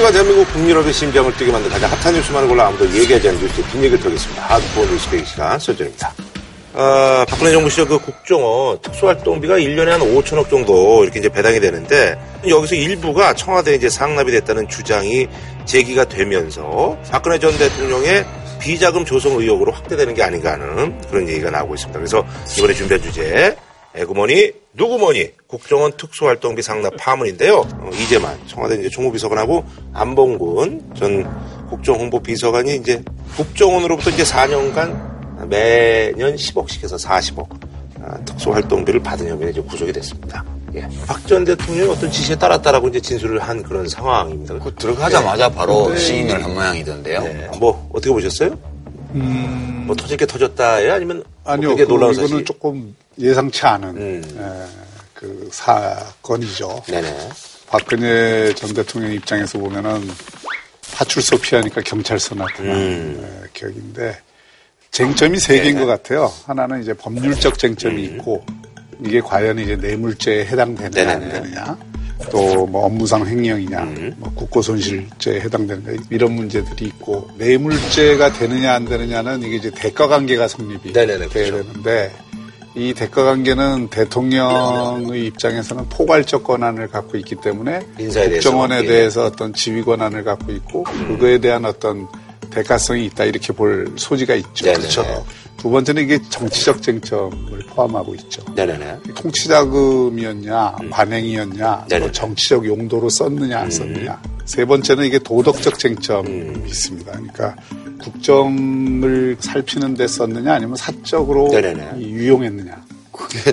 하지만 대한민국 국민업의 심장을 뛰게 만든 가장 핫한 뉴스만을 골라 아무도 얘기하지 않는 뉴스의 뒷얘기를 털겠습니다. 하드코어 뉴스 배기 시간 설전입니다. 어, 박근혜 정부 시절 그 국정원 특수활동비가 1년에 한 5천억 정도 이렇게 이제 배당이 되는데 여기서 일부가 청와대에 이제 상납이 됐다는 주장이 제기가 되면서 박근혜 전 대통령의 비자금 조성 의혹으로 확대되는 게 아닌가 하는 그런 얘기가 나오고 있습니다. 그래서 이번에 준비한 주제 에구머니 누구머니 국정원 특수활동비 상납 파문인데요. 어, 이제만 청와대 이제 총무비서관하고 안봉근 전 국정홍보비서관이 이제 국정원으로부터 이제 4년간 매년 10억씩 해서 40억 아, 특수활동비를 받은 혐의에 이제 구속이 됐습니다. 예. 박전 대통령이 어떤 지시에 따랐다라고 이제 진술을 한 그런 상황입니다. 그 들어가자마자 바로 시인을 한 모양이던데요. 네. 뭐 어떻게 보셨어요? 뭐 터질 게 터졌다예요? 아니면 아니요, 되게 그, 놀라운 이거는 사실? 조금 예상치 않은 음. 에, 그 사건이죠. 네네. 박근혜 전 대통령 입장에서 보면은 파출소 피하니까 경찰서 나타난 음. 에, 격인데 쟁점이 세 개인 네. 것 같아요. 하나는 이제 법률적 쟁점이 있고 이게 과연 이제 뇌물죄에 해당되느냐 안 음. 네네네. 되느냐 또 뭐 업무상 횡령이냐 음. 뭐 국고손실죄에 해당되느냐 이런 문제들이 있고 뇌물죄가 되느냐 안 되느냐는 이게 이제 대가 관계가 성립이 네네네, 돼야 그렇죠. 되는데 이 대가 관계는 대통령의 입장에서는 포괄적 권한을 갖고 있기 때문에. 국정원에 예. 음. 대해서 어떤 지휘 권한을 갖고 있고 그거에 대한 어떤 대가성이 있다 이렇게 볼 소지가 있죠. 네네네. 그렇죠. 두 번째는 이게 정치적 쟁점을 포함하고 있죠. 네네네. 통치자금이었냐, 관행이었냐, 음. 네네네. 뭐 정치적 용도로 썼느냐, 안 썼느냐. 세 번째는 이게 도덕적 쟁점이 있습니다. 그러니까 국정을 살피는 데 썼느냐, 아니면 사적으로 네네네. 이 유용했느냐. 그게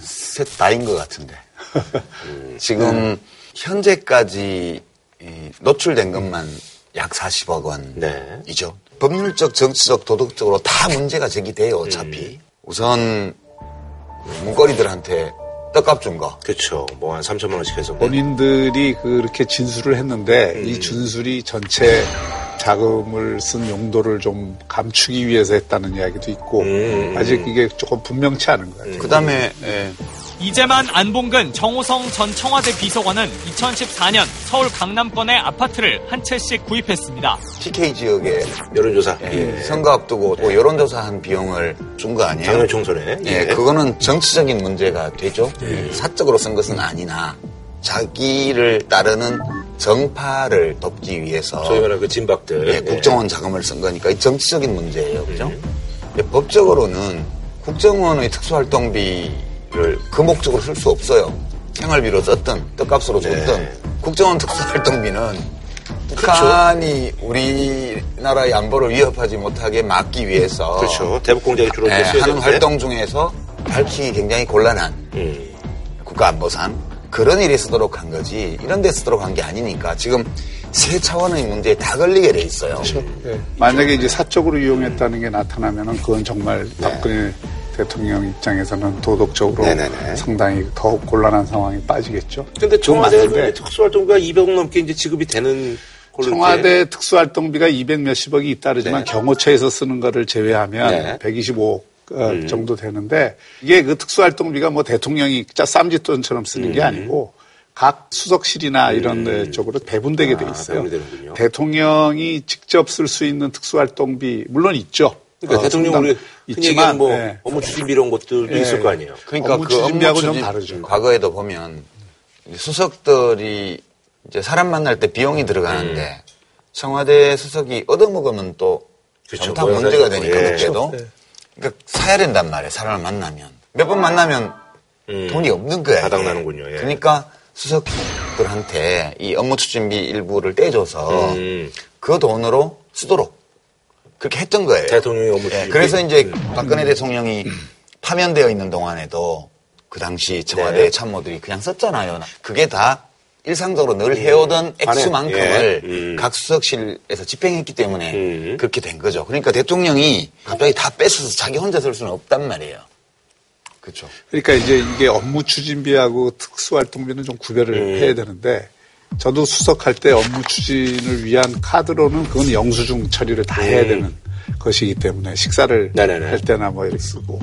셋 다인 것 같은데. 지금 현재까지 이 노출된 것만 약 40억 네. 원이죠. 법률적, 정치적, 도덕적으로 다 문제가 제기돼요, 어차피. 우선 문거리들한테 떡값 준 거. 그렇죠. 뭐 한 3천만 원씩 해서. 본인들이 그렇게 진술을 했는데 음. 이 진술이 전체 자금을 쓴 용도를 좀 감추기 위해서 했다는 이야기도 있고 음. 아직 이게 조금 분명치 않은 것 같아요. 그 다음에, 예, 이재만 안봉근 정호성 전 청와대 비서관은 2014년 서울 강남권의 아파트를 한 채씩 구입했습니다. TK 지역에 여론조사. 예, 선거 앞두고 뭐 여론조사한 비용을 준 거 아니에요? 작년 총선에. 예, 그거는 정치적인 문제가 되죠. 사적으로 쓴 것은 아니나 자기를 따르는 정파를 돕기 위해서 소위 말하는 그 진박들. 예, 국정원 자금을 쓴 거니까 이 정치적인 문제예요. 그죠? 예, 법적으로는 국정원의 특수활동비를 그 목적으로 쓸 수 없어요. 생활비로 썼든 떡값으로 줬든 네. 국정원 특수활동비는 북한이 우리나라의 안보를 위협하지 못하게 막기 위해서 그렇죠. 대북 공작이 주로 예, 이제 쓰여야 하는 되는데. 활동 중에서 밝히기 굉장히 곤란한 음. 국가안보상 그런 일에 쓰도록 한 거지 이런 데 쓰도록 한 게 아니니까 지금 세 차원의 문제에 다 걸리게 돼 있어요. 예. 만약에 이제 사적으로 이용했다는 게 나타나면은 그건 정말 박근혜 대통령 입장에서는 도덕적으로 네네네. 상당히 더 곤란한 상황에 빠지겠죠. 청와대는 맞는데. 특수활동비가 200억 넘게 이제 지급이 되는 청와대 이렇게 특수활동비가 200 몇십억이 잇따르지만 네. 경호처에서 쓰는 거를 제외하면 네. 125억 어, 음. 정도 되는데 이게 그 특수활동비가 뭐 대통령이 짜 쌈짓돈처럼 쓰는 음. 게 아니고 각 수석실이나 이런 데 쪽으로 배분되게 돼 아, 있어요. 배분되는군요. 대통령이 직접 쓸 수 있는 특수활동비 물론 있죠. 그러니까 어, 대통령 상당- 우리 흔히 얘기하는 뭐 예. 업무 추진비 이런 것들도 예. 있을 거 아니에요. 그러니까 업무 그 업무 추진비하고 좀 추진 다르죠. 과거에도 보면 수석들이 이제 사람 만날 때 비용이 들어가는데 청와대 수석이 얻어먹으면 또 그렇죠. 모양 문제가 사진. 되니까 예. 그때도 그러니까 사야 된단 말이에요. 사람을 만나면 몇 번 만나면 음. 돈이 없는 거예요. 바닥나는군요. 예. 그러니까 수석들한테 이 업무 추진비 일부를 떼줘서 음. 그 돈으로 쓰도록 그렇게 했던 거예요. 대통령이 업무 예, 추진비. 그래서 이제 음. 박근혜 대통령이 파면되어 있는 동안에도 그 당시 청와대 네. 참모들이 그냥 썼잖아요. 그게 다 일상적으로 늘 해오던 관행. 액수만큼을 예. 음. 각 수석실에서 집행했기 때문에 음. 그렇게 된 거죠. 그러니까 대통령이 갑자기 다 뺏어서 자기 혼자 쓸 수는 없단 말이에요. 그렇죠. 그러니까 이제 이게 업무 추진비하고 특수활동비는 좀 구별을 음. 해야 되는데 저도 수석할 때 업무 추진을 위한 카드로는 그건 영수증 처리를 다 해야 음. 되는 것이기 때문에 식사를 네네네. 할 때나 뭐 이렇게 쓰고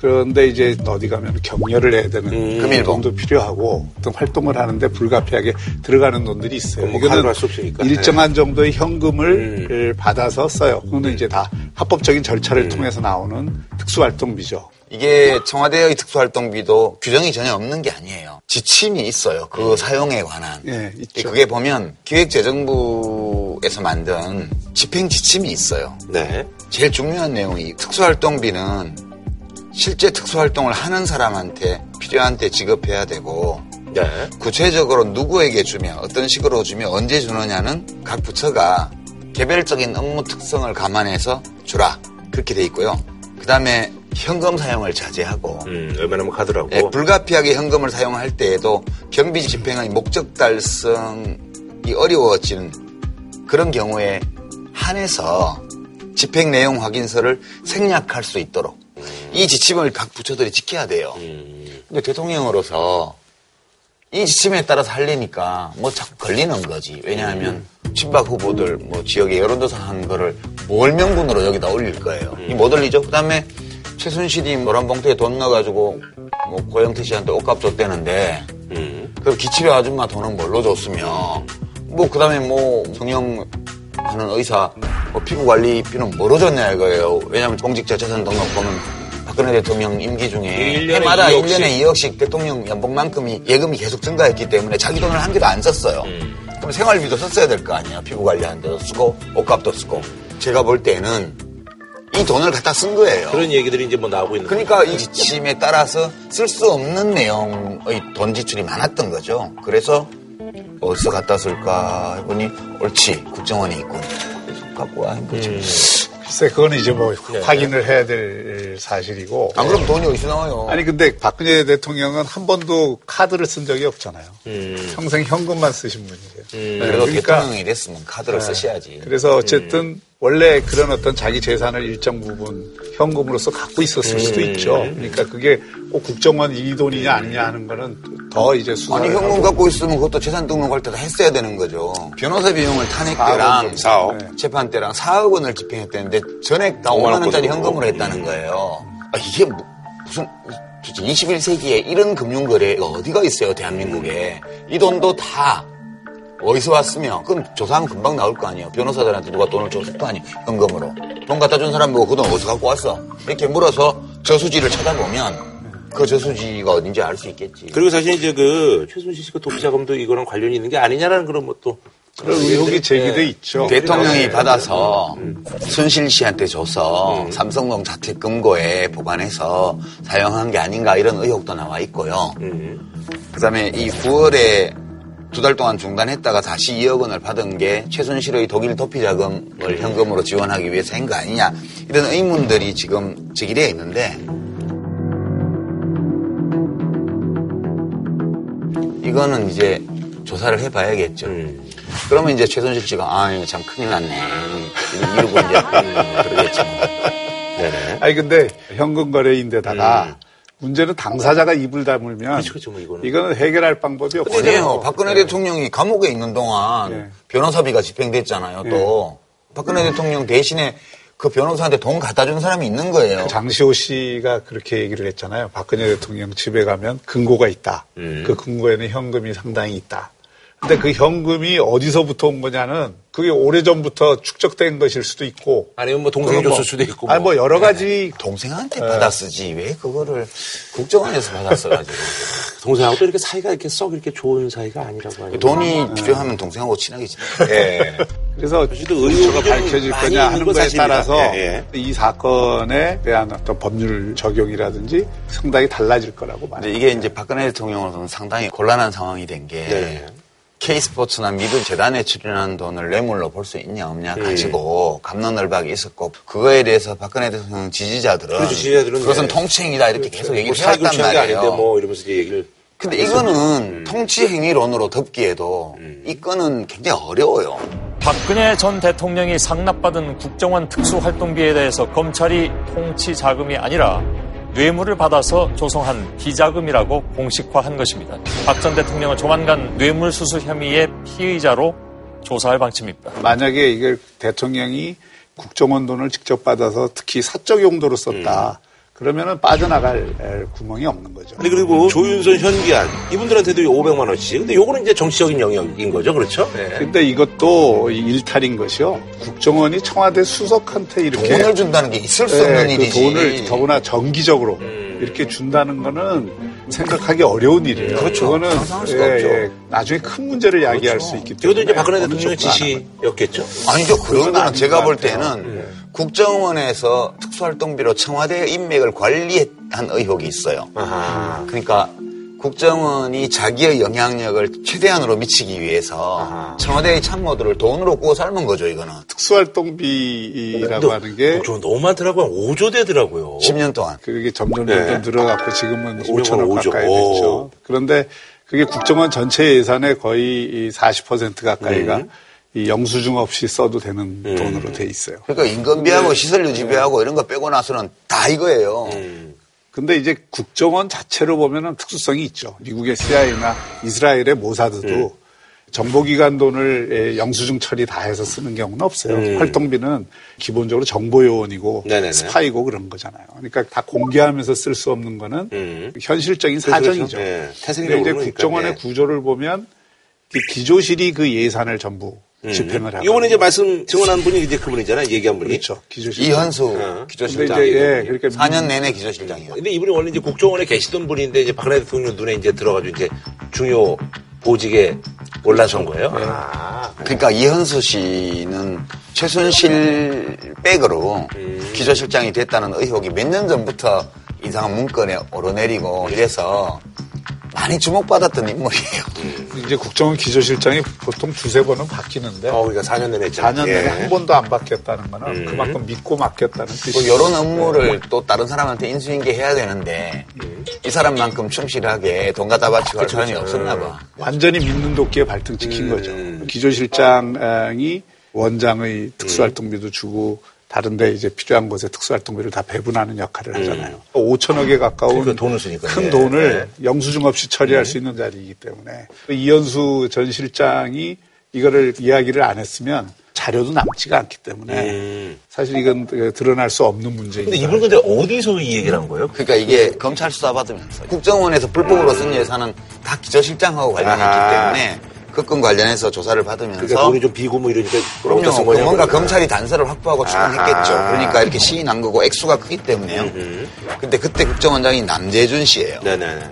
그런데 이제 어디 가면 격려를 해야 되는 금일봉. 돈도 필요하고 어떤 활동을 하는데 불가피하게 들어가는 돈들이 있어요. 뭐 없으니까. 일정한 정도의 현금을 받아서 써요. 그거는 이제 다 합법적인 절차를 통해서 나오는 특수활동비죠. 이게 청와대의 특수활동비도 규정이 전혀 없는 게 아니에요. 지침이 있어요. 그 사용에 관한. 예, 있죠. 그게 보면 기획재정부에서 만든 집행 지침이 있어요. 네. 제일 중요한 내용이 특수활동비는 실제 특수활동을 하는 사람한테 필요한 때 지급해야 되고 네. 구체적으로 누구에게 주며 어떤 식으로 주며 언제 주느냐는 각 부처가 개별적인 업무 특성을 감안해서 주라 그렇게 돼 있고요. 그 다음에 현금 사용을 자제하고 음, 웬만하면 카드라고. 예, 불가피하게 현금을 사용할 때에도 경비 집행의 목적 달성이 어려워지는 그런 경우에 한해서 집행 내용 확인서를 생략할 수 있도록 이 지침을 각 부처들이 지켜야 돼요. 근데 대통령으로서 이 지침에 따라서 하려니까 뭐 자꾸 걸리는 거지. 왜냐하면 친박 후보들 뭐 지역에 여론조사 한 거를 뭘 명분으로 여기다 올릴 거예요. 이못 올리죠. 그 다음에 최순실이 노란 봉투에 돈 넣어가지고 뭐 고영태 씨한테 옷값 줬대는데 음. 그 기치료 아줌마 돈은 뭘로 줬으며 뭐 그다음에 뭐 성형 하는 의사 뭐 피부 관리비는 뭐로 줬냐 이거예요. 왜냐하면 공직자 재산 등록 보면 박근혜 대통령 임기 중에 일년에 해마다 2억씩. 1년에 2억씩 대통령 연봉만큼이 예금이 계속 증가했기 때문에 자기 돈을 한 개도 안 썼어요. 그럼 생활비도 썼어야 될 거 아니야. 피부 관리하는 데도 쓰고 옷값도 쓰고. 제가 볼 때는 이 돈을 갖다 쓴 거예요. 그런 얘기들이 이제 뭐 나오고 있는 그러니까 이 지침에 따라서 쓸 수 없는 내용의 돈 지출이 많았던 거죠. 그래서 어디서 갖다 쓸까 해보니 옳지 국정원에 있군. 그래서 갖고 와. 거죠. 글쎄, 그거는 이제 뭐 네. 확인을 해야 될 사실이고. 안 그럼 돈이 어디서 나와요? 아니 근데 박근혜 대통령은 한 번도 카드를 쓴 적이 없잖아요. 음. 평생 현금만 쓰신 분이세요. 네, 그래도 그러니까 대통령이 됐으면 카드를 쓰셔야지. 그래서 어쨌든 원래 그런 어떤 자기 재산을 일정 부분 현금으로서 갖고 있었을 수도 있죠. 그러니까 그게 꼭 국정원 이 돈이냐 아니냐 하는 거는 더 이제 수사를 아니 현금 하고 갖고 있으면 그것도 재산 등록할 때도 했어야 되는 거죠. 변호사 비용을 탄핵 때랑 원, 사억. 네. 재판 때랑 4억 원을 집행했다는데 전액 다 5만 원 원짜리. 현금으로 했다는 거예요. 아, 이게 뭐- 무슨 21세기에 이런 금융거래가 어디가 있어요 대한민국에 이 돈도 다 어디서 왔으며? 그럼 조사하면 금방 나올 거 아니에요. 변호사들한테 누가 돈을 줬을 거 아니에요. 현금으로. 돈 갖다 준 사람 보고 그 돈 어디서 갖고 왔어? 이렇게 물어서 저수지를 찾아보면 그 저수지가 어딘지 알 수 있겠지. 그리고 사실 이제 그 최순실 씨가 도피 자금도 이거랑 관련이 있는 게 아니냐라는 그런 뭐또 그런 의혹이 제기돼 있죠. 대통령이 네. 받아서 순실 씨한테 줘서 삼성동 자택 금고에 보관해서 사용한 게 아닌가 이런 의혹도 나와 있고요. 그다음에 이 9월에 두 달 동안 중단했다가 다시 2억 원을 받은 게 최순실의 독일 도피 자금을 현금으로 지원하기 위해서 한 거 아니냐 이런 의문들이 지금 제기되어 있는데 이거는 이제 조사를 해봐야겠죠. 그러면 이제 최순실 씨가 아, 참 큰일 났네. 이러고 이제 음, 그러겠죠. 네네. 아니 근데 현금 거래인데다가 문제는 당사자가 입을 다물면 음. 그렇죠, 그렇죠, 뭐 이거는. 이거는 해결할 방법이 없어요. 아니에요. 박근혜 대통령이 감옥에 있는 동안 네. 변호사비가 집행됐잖아요. 또 박근혜 대통령 대신에 그 변호사한테 돈 갖다 준 사람이 있는 거예요. 장시호 씨가 그렇게 얘기를 했잖아요. 박근혜 대통령 집에 가면 금고가 있다. 음. 그 금고에는 현금이 상당히 있다. 근데 그 현금이 어디서부터 온 거냐는 그게 오래전부터 축적된 것일 수도 있고 아니면 뭐 동생이 그건 뭐- 줬을 수도 있고. 아니 뭐 여러 가지 동생한테 받아 쓰지 왜 그거를 국정원에서 받아 써가지고 동생하고 또 이렇게 사이가 이렇게 썩 이렇게 좋은 사이가 아니라고 하니까. 돈이 필요하면 동생하고 친하게 지내. 예. 그래서 사실도 의혹이 밝혀질 거냐 하는 건 거에 사실이다. 따라서 예, 이 사건에 대한 어떤 법률 적용이라든지 상당히 달라질 거라고 봐요. 이게 이제 박근혜 대통령으로서는 상당히 곤란한 상황이 된게 네. K스포츠나 미국 재단에 출연한 돈을 뇌물로 볼 수 있냐 없냐 음. 가지고 감론을박이 있었고 그거에 대해서 박근혜 대통령 지지자들은 그렇죠, 지지자들은 그것은 네. 통치행위다 이렇게 계속 얘기를 뭐 해왔단 말이에요. 아닌데 뭐 이러면서 얘기를. 근데 이거는 통치행위론으로 덮기에도 음. 이 건은 굉장히 어려워요. 박근혜 전 대통령이 상납받은 국정원 특수활동비에 대해서 검찰이 통치 자금이 아니라 뇌물을 받아서 조성한 비자금이라고 공식화한 것입니다. 박 전 대통령은 조만간 뇌물 수수 혐의의 피의자로 조사할 방침입니다. 만약에 이걸 대통령이 국정원 돈을 직접 받아서 특히 사적 용도로 썼다. 그러면은 빠져나갈 에, 구멍이 없는 거죠. 아니 그리고 조윤선, 현기한 이분들한테도 500만 원씩. 근데 요거는 이제 정치적인 영역인 거죠, 그렇죠? 네. 근데 이것도 일탈인 것이요. 국정원이 청와대 수석한테 이렇게 돈을 준다는 게 있을 수 예, 없는 그 일이지. 돈을 더구나 정기적으로 이렇게 준다는 거는 생각하기 어려운 일이에요. 그렇죠. 그거는 수가 없죠. 나중에 큰 문제를 야기할 수 있기 때문에 이것도 이제 박근혜 대통령의 지시였겠죠. 아니죠. 그런 거는 제가 것 볼. 때는 국정원에서 특수활동비로 청와대 인맥을 관리한 의혹이 있어요. 아하. 그러니까 국정원이 자기의 영향력을 최대한으로 미치기 위해서 아하. 청와대의 참모들을 돈으로 구워 삶은 거죠, 이거는. 특수활동비라고 하는 게좀 너무 많더라고요. 5조 되더라고요. 10년 동안. 그게 점점 네. 점점 늘어갖고 지금은 10년 5천억 오죠. 가까이 오. 됐죠. 그런데 그게 국정원 전체 예산의 거의 40% 가까이가 음. 이 영수증 없이 써도 되는 돈으로 돼 있어요. 그러니까 네. 인건비하고 시설 유지비하고 이런 거 빼고 나서는 다 이거예요. 음. 근데 이제 국정원 자체로 보면은 특수성이 있죠. 미국의 CIA나 이스라엘의 모사드도 음. 정보기관 돈을 예, 영수증 처리 다 해서 쓰는 경우는 없어요. 음. 활동비는 기본적으로 정보요원이고 네네네. 스파이고 그런 거잖아요. 그러니까 다 공개하면서 쓸 수 없는 거는 음. 현실적인 그렇죠. 사정이죠. 예, 근데 태생적으로 이제 그러니까, 국정원의 예. 구조를 보면 그 기조실이 그 예산을 전부 집행을 하고 이번에 음. 이제 말씀 증언한 분이 이제 그분이잖아요. 얘기한 분이. 그렇죠. 기조실. 이현수 어. 기조실장. 근데 이제 예, 그러니까 4년 내내 기조실장이에요. 근데 이분이 원래 이제 국정원에 계시던 분인데 이제 박근혜 대통령 눈에 이제 들어가지고 이제 중요 보직에 올라선 거예요. 아. 그러니까 이현수 씨는 최순실 백으로 음. 기조실장이 됐다는 의혹이 몇 년 전부터 이상한 문건에 오르내리고 이래서 많이 주목받았던 인물이에요. 이제 국정원 기조실장이 보통 두세 번은 바뀌는데 어, 그러니까 4년 내내 했잖아요. 4년 내내 예. 한 번도 안 바뀌었다는 거는 음. 그만큼 믿고 맡겼다는 뭐 뜻이죠. 이런 업무를 또 다른 사람한테 인수인계 해야 되는데 이 사람만큼 충실하게 돈 갖다 바치고 할 사람이 없었나 봐. 완전히 믿는 도끼에 발등 찍힌 음. 거죠. 기조실장이 원장의 특수활동비도 주고 다른데 이제 필요한 곳에 특수활동비를 다 배분하는 역할을 하잖아요. 5천억에 가까운 음. 그러니까 돈을 쓰니까. 큰 네. 돈을 영수증 없이 처리할 수 있는 자리이기 때문에 그 이현수 전 실장이 이거를 이야기를 안 했으면 자료도 남지가 않기 때문에 음. 사실 이건 드러날 수 없는 문제입니다. 근데 이분 근데 어디서 이 얘기를 한 거예요? 그러니까 이게 검찰 수사 받으면서 국정원에서 불법으로 쓴 예산은 다 기조실장하고 관련이. 있기 때문에 그건 관련해서 조사를 받으면서 그러니까 돈이 좀 비고 뭐 이러니까 그럼요. 그 거냐고 뭔가. 검찰이 단서를 확보하고 추궁했겠죠. 그러니까 이렇게 시인한 거고 액수가 크기 때문에요. 음. 근데 그때 국정원장이 남재준 씨예요. 네네.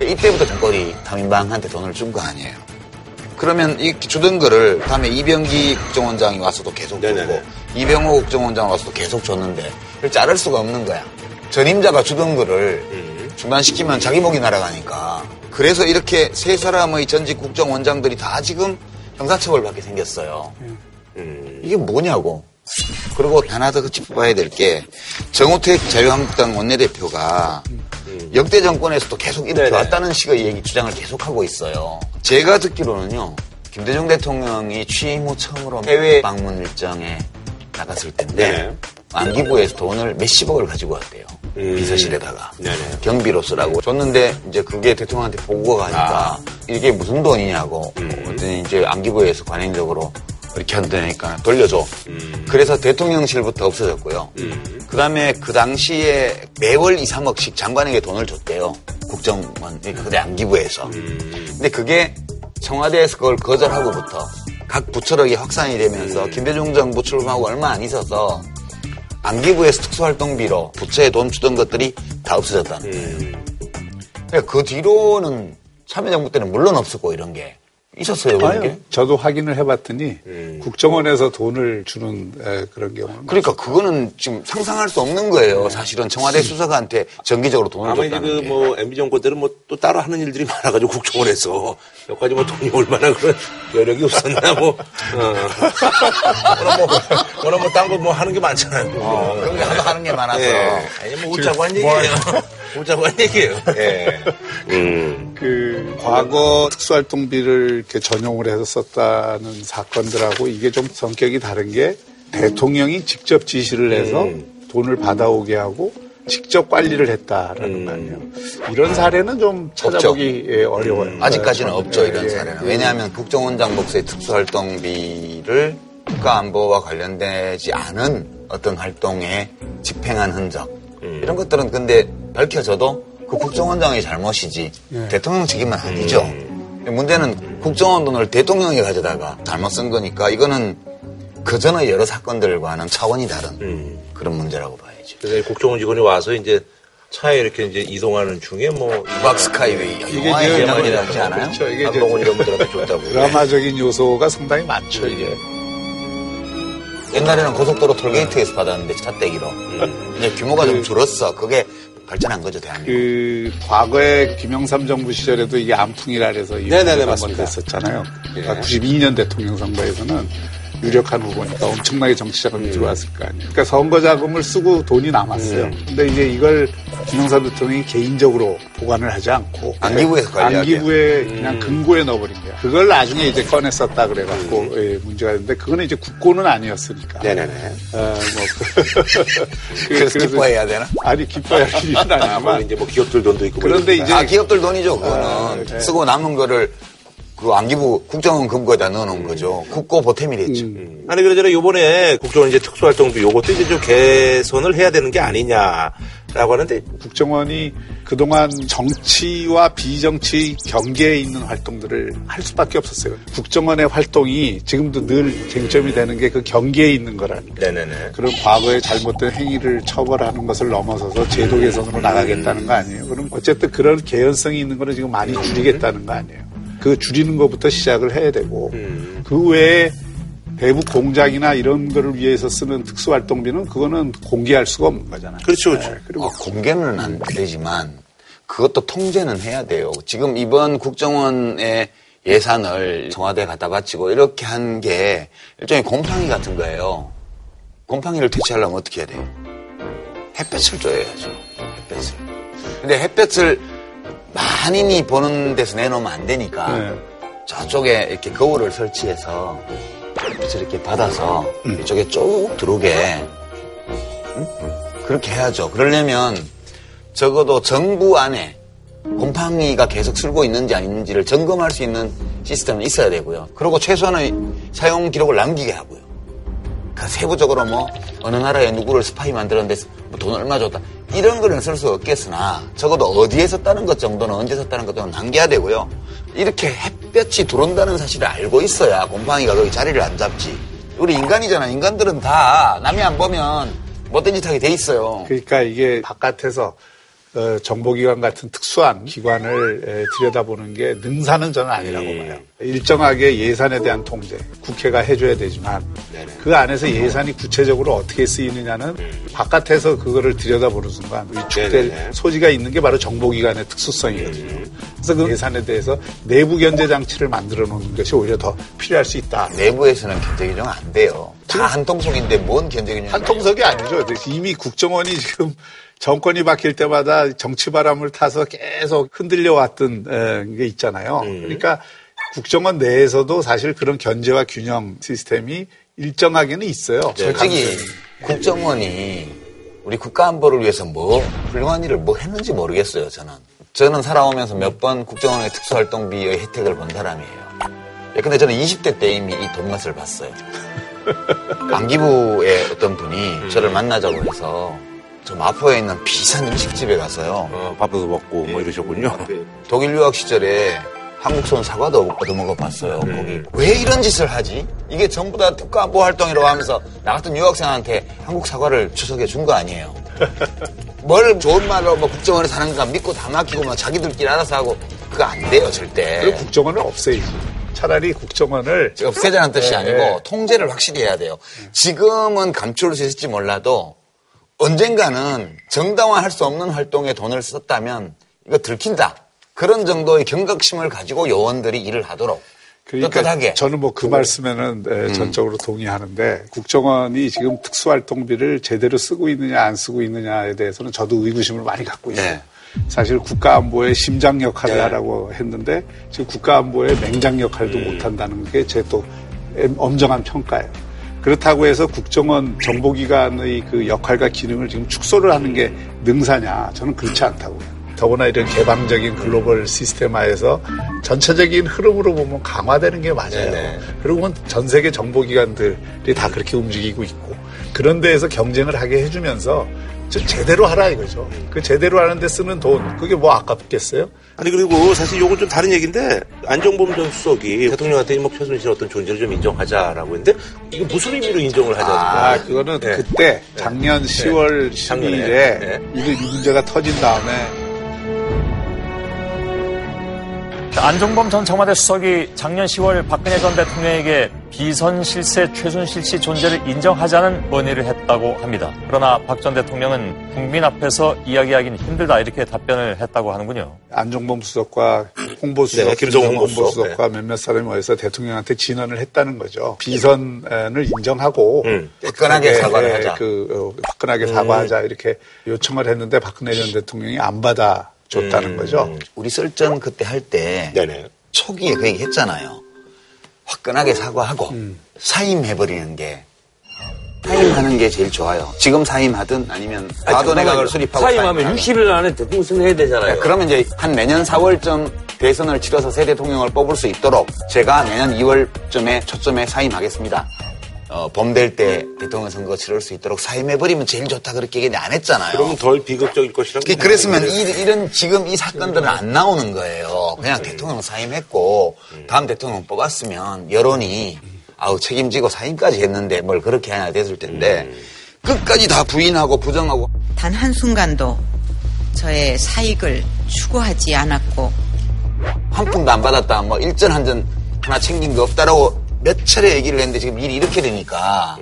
이때부터 정권이 담임방한테 돈을 준 거 아니에요. 그러면 이 주던 거를 다음에 이병기 국정원장이 와서도 계속 주고 네네네. 이병호 국정원장 와서도 계속 줬는데 그걸 자를 수가 없는 거야. 전임자가 주던 거를 음. 중단시키면 자기 목이 날아가니까. 그래서 이렇게 세 사람의 전직 국정원장들이 다 지금 형사처벌 받게 생겼어요. 음. 이게 뭐냐고. 그리고 하나 더 짚어봐야 될 게 정우택 자유한국당 원내대표가 역대 정권에서도 계속 이렇게 네네. 왔다는 식의 얘기 주장을 계속하고 있어요. 제가 듣기로는요. 김대중 대통령이 취임 후 처음으로 해외 방문 일정에 나갔을 텐데 네. 안기부에서 돈을 몇십억을 가지고 왔대요. 음. 비서실에다가 네네. 경비로 쓰라고 줬는데 이제 그게 대통령한테 보고가 가니까 아. 이게 무슨 돈이냐고 음. 그랬더니 이제 안기부에서 관행적으로 이렇게 한다니까 돌려줘. 음. 그래서 대통령실부터 없어졌고요. 그 다음에 그 당시에 매월 2, 3억씩 장관에게 돈을 줬대요. 국정원, 그때 안기부에서. 음. 근데 그게 청와대에서 그걸 거절하고부터 각 부처력이 확산이 되면서 음. 김대중 정부 출범하고 얼마 안 있어서 안기부에서 특수활동비로 부처에 돈 주던 것들이 다 없어졌다는 거예요. 음. 그러니까 그 뒤로는 참여정부 때는 물론 없었고 이런 게 있었어요. 그런 게. 아유, 저도 확인을 해봤더니 음. 국정원에서 돈을 주는 에, 그런 경우는 그러니까 그거는 지금 상상할 수 없는 거예요. 사실은 청와대 수사관한테 정기적으로 돈을 아마 이제 줬다는 그 게. 뭐 MB 정권 때는 뭐 또 따로 하는 일들이 많아가지고 국정원에서 여기까지 뭐 돈이 얼마나 그런 여력이 없었나 뭐. 어. 워낙 뭐, 워낙 뭐딴거뭐 하는 게 많잖아요. 어. 그런 게 하도 하는 게 많아서. 예. 아니 뭐 웃자고 한 얘기예요. 웃자고 한 얘기예요. 예. 음. 그 과거 특수활동비를 이렇게 전용을 해서 썼다는 사건들하고 이게 좀 성격이 다른 게 대통령이 직접 지시를 해서 음. 돈을 받아오게 하고 직접 관리를 했다라는 음. 거 아니에요. 이런 사례는 좀 찾아보기 예, 어려워요. 아직까지는 예, 없죠, 이런 예. 사례는. 왜냐하면 국정원장 목소의 특수활동비를 국가안보와 관련되지 않은 어떤 활동에 집행한 흔적, 이런 것들은 근데 밝혀져도 그 국정원장의 잘못이지 대통령 책임은 아니죠. 문제는 국정원 돈을 대통령이 가져다가 잘못 쓴 거니까 이거는 그 전의 여러 사건들과는 차원이 다른 그런 문제라고 봐야죠. 그래서 국정원 직원이 와서 이제 차에 이렇게 이제 이동하는 중에 뭐 유박 스카이웨이 이게 영화의 이제 대만이라 하지 않아요? 그렇죠. 이게 한동훈 이런 분들한테 줬다고. 드라마적인 요소가 상당히 많죠, 이게. 옛날에는 고속도로 톨게이트에서 받았는데 차떼기로 이제 규모가 좀 줄었어. 그게 발전한 거죠 대한민국. 그 과거에 김영삼 정부 시절에도 이게 안풍이라 해서 네네네, 한번 맞습니다. 됐었잖아요. 그러니까 92년 대통령 선거에서는 유력한 후보니까 엄청나게 정치 자금이 들어왔을 거 아니에요. 그러니까 선거 자금을 쓰고 돈이 남았어요. 근데 이제 이걸 김영삼 대통령이 개인적으로 보관을 하지 않고 안기부에서 관리하게. 안기부에 그냥 금고에 넣어버린 거야. 그걸 나중에 이제 꺼내 썼다 그래갖고 예, 문제가 됐는데 그거는 이제 국고는 아니었으니까. 네네네. 어, 뭐 그- 그래서 기뻐해야 되나? 아니 기뻐야 할 일은 아, 뭐 아니지만 이제 뭐 기업들 돈도 있고. 뭐 그런데. 이제 아 기업들 돈이죠. 그거는 네. 쓰고 남은 거를 그 안기부 국정원 금고에다 넣어놓은 거죠. 국고 보탬이 됐죠. 음. 아니 그러잖아 요번에 국정원 이제 특수활동비 요것도 이제 좀 개선을 해야 되는 게 아니냐라고 하는데 국정원이 그동안 정치와 비정치 경계에 있는 활동들을 할 수밖에 없었어요. 국정원의 활동이 지금도 늘 쟁점이 되는 게 그 경계에 있는 거라니까. 네네네. 그런 과거의 잘못된 행위를 처벌하는 것을 넘어서서 제도 개선으로 나가겠다는 거 아니에요. 그럼 어쨌든 그런 개연성이 있는 거는 지금 많이 줄이겠다는 거 아니에요. 그 줄이는 것부터 시작을 해야 되고 그 외에 대북 공작이나 이런 거를 위해서 쓰는 특수활동비는 그거는 공개할 수가 없는 거잖아요. 그렇죠, 그렇죠. 네, 그리고 아, 공개는 안 되지만 그것도 통제는 해야 돼요. 지금 이번 국정원의 예산을 청와대에 갖다 바치고 이렇게 한 게 일종의 곰팡이 같은 거예요. 곰팡이를 퇴치하려면 어떻게 해야 돼요? 햇볕을 쬐야죠. 햇볕을. 근데 햇볕을 많이 보는 데서 내놓으면 안 되니까 네. 저쪽에 이렇게 거울을 설치해서 햇빛을 이렇게 받아서 이쪽에 쭉 들어오게 응? 그렇게 해야죠. 그러려면 적어도 정부 안에 곰팡이가 계속 쓸고 있는지 아닌지를 점검할 수 있는 시스템은 있어야 되고요. 그리고 최소한의 사용 기록을 남기게 하고요. 그 세부적으로 뭐 어느 나라에 누구를 스파이 만들었는데 뭐 돈 얼마 줬다 이런 거는 쓸 수 없겠으나 적어도 어디에 썼다는 것 정도는 언제 썼다는 것 정도는 남겨야 되고요. 이렇게 햇볕이 들어온다는 사실을 알고 있어야 곰팡이가 거기 자리를 안 잡지. 우리 인간이잖아. 인간들은 다 남이 안 보면 못된 짓 하게 돼 있어요. 그러니까 이게 바깥에서 어, 정보기관 같은 특수한 기관을 에, 들여다보는 게 능사는 저는 아니라고 봐요. 일정하게 예산에 대한 통제, 국회가 해줘야 되지만 그 안에서 예산이 구체적으로 어떻게 쓰이느냐는 바깥에서 그거를 들여다보는 순간 위축될. 소지가 있는 게 바로 정보기관의 특수성이거든요. 그래서 그 예산에 대해서 내부 견제 장치를 만들어 놓는 것이 오히려 더 필요할 수 있다. 내부에서는 견제 규정 안 돼요. 다 한 통속인데 뭔 견제 규정? 한 통속이 아니죠. 이미 국정원이 지금 정권이 바뀔 때마다 정치 바람을 타서 계속 흔들려 왔던 에, 게 있잖아요. 그러니까 국정원 내에서도 사실 그런 견제와 균형 시스템이 일정하게는 있어요. 솔직히 국정원이 우리 국가안보를 위해서 뭐 훌륭한 일을 뭐 했는지 모르겠어요. 저는 저는 살아오면서 몇 번 국정원의 특수활동비의 혜택을 본 사람이에요. 예, 근데 저는 20대 때 이미 이 돈 맛을 봤어요. 안기부의 어떤 분이 저를 만나자고 해서 저 마포에 있는 비싼 음식집에 가서요. 어, 밥도 먹고 뭐 이러셨군요. 독일 유학 시절에 한국선 사과도 얻어 먹어 봤어요. 거기 왜 이런 짓을 하지? 이게 전부 다 특가안보 활동이라고 하면서 나 같은 유학생한테 한국 사과를 추석에 준 거 아니에요. 뭘 좋은 말로 뭐 국정원에 사는 거 믿고 다 맡기고 막 자기들끼리 알아서 하고 그거 안 돼요 절대. 그리고 국정원을 없애야지. 차라리 국정원을 없애자는 뜻이 네, 아니고 네. 통제를 확실히 해야 돼요. 지금은 감출 수 있을지 몰라도 언젠가는 정당화할 수 없는 활동에 돈을 썼다면 이거 들킨다. 그런 정도의 경각심을 가지고 요원들이 일을 하도록 그러니까 떳떳하게. 저는 뭐 그 말씀에는 에, 전적으로 동의하는데 국정원이 지금 특수활동비를 제대로 쓰고 있느냐 안 쓰고 있느냐에 대해서는 저도 의구심을 많이 갖고 있어요. 네. 사실 국가안보의 심장 역할을 네. 하라고 했는데 지금 국가안보의 맹장 역할도 못한다는 게 제 또 엄정한 평가예요. 그렇다고 해서 국정원 정보기관의 그 역할과 기능을 지금 축소를 하는 게 능사냐? 저는 그렇지 않다고. 요 더구나 이런 개방적인 글로벌 시스템화에서 전체적인 흐름으로 보면 강화되는 게 맞아요. 네네. 그리고 전 세계 정보기관들이 다 그렇게 움직이고 있고 그런 데에서 경쟁을 하게 해주면서 저 제대로 하라 이거죠. 그 제대로 하는데 쓰는 돈 그게 뭐 아깝겠어요? 아니 그리고 사실 요건 좀 다른 얘기인데 안정범 전 수석이 대통령한테 뭐 최순실의 어떤 존재를 좀 인정하자라고 했는데 이거 무슨 의미로 인정을 하자는 거야? 아, 그거는 네. 그때 작년 10월 작년에. 12일에 네. 이 문제가 터진 다음에 안종범 전 청와대 수석이 작년 10월 박근혜 전 대통령에게 비선 실세 최순실 씨 존재를 인정하자는 건의를 했다고 합니다. 그러나 박 전 대통령은 국민 앞에서 이야기하기는 힘들다 이렇게 답변을 했다고 하는군요. 안종범 수석과 홍보수석, 네, 홍보수석. 홍보수석과 몇몇 사람이 모여서 대통령한테 진언을 했다는 거죠. 비선을 인정하고 음. 화끈하게 네, 사과를 네, 하자. 그 어, 화끈하게 사과하자 이렇게 요청을 했는데 박근혜 전 대통령이 안 받아 줬다는 거죠. 우리 썰전 그때 할때 네네. 초기에 그 얘기 했잖아요. 화끈하게 사과하고 음. 사임해버리는 게 사임하는 게 제일 좋아요. 지금 사임하든 아니면 과도 내각을 수립하고 사임하면 사임하든. 60일 안에 대통령 선해야 되잖아요. 네, 그러면 이제 한 내년 4월쯤 대선을 치러서 새 대통령을 뽑을 수 있도록 제가 내년 2월쯤에 초점에 사임하겠습니다. 어, 봄될때 대통령 선거 치를 수 있도록 사임해버리면 제일 좋다 그렇게 얘기 안 했잖아요. 그러면 덜 비극적일 것이라고. 그- 그랬으면 이, 이런 지금 이 사건들은 안 나오는 거예요. 그냥 대통령 사임했고 다음 대통령 뽑았으면 여론이 아우 책임지고 사임까지 했는데 뭘 그렇게 하냐 됐을 텐데 끝까지 다 부인하고 부정하고 단 한 순간도 저의 사익을 추구하지 않았고 한 푼도 안 받았다 뭐 일전 한 전 하나 챙긴 거 없다라고 몇 차례 얘기를 했는데 지금 일이 이렇게 되니까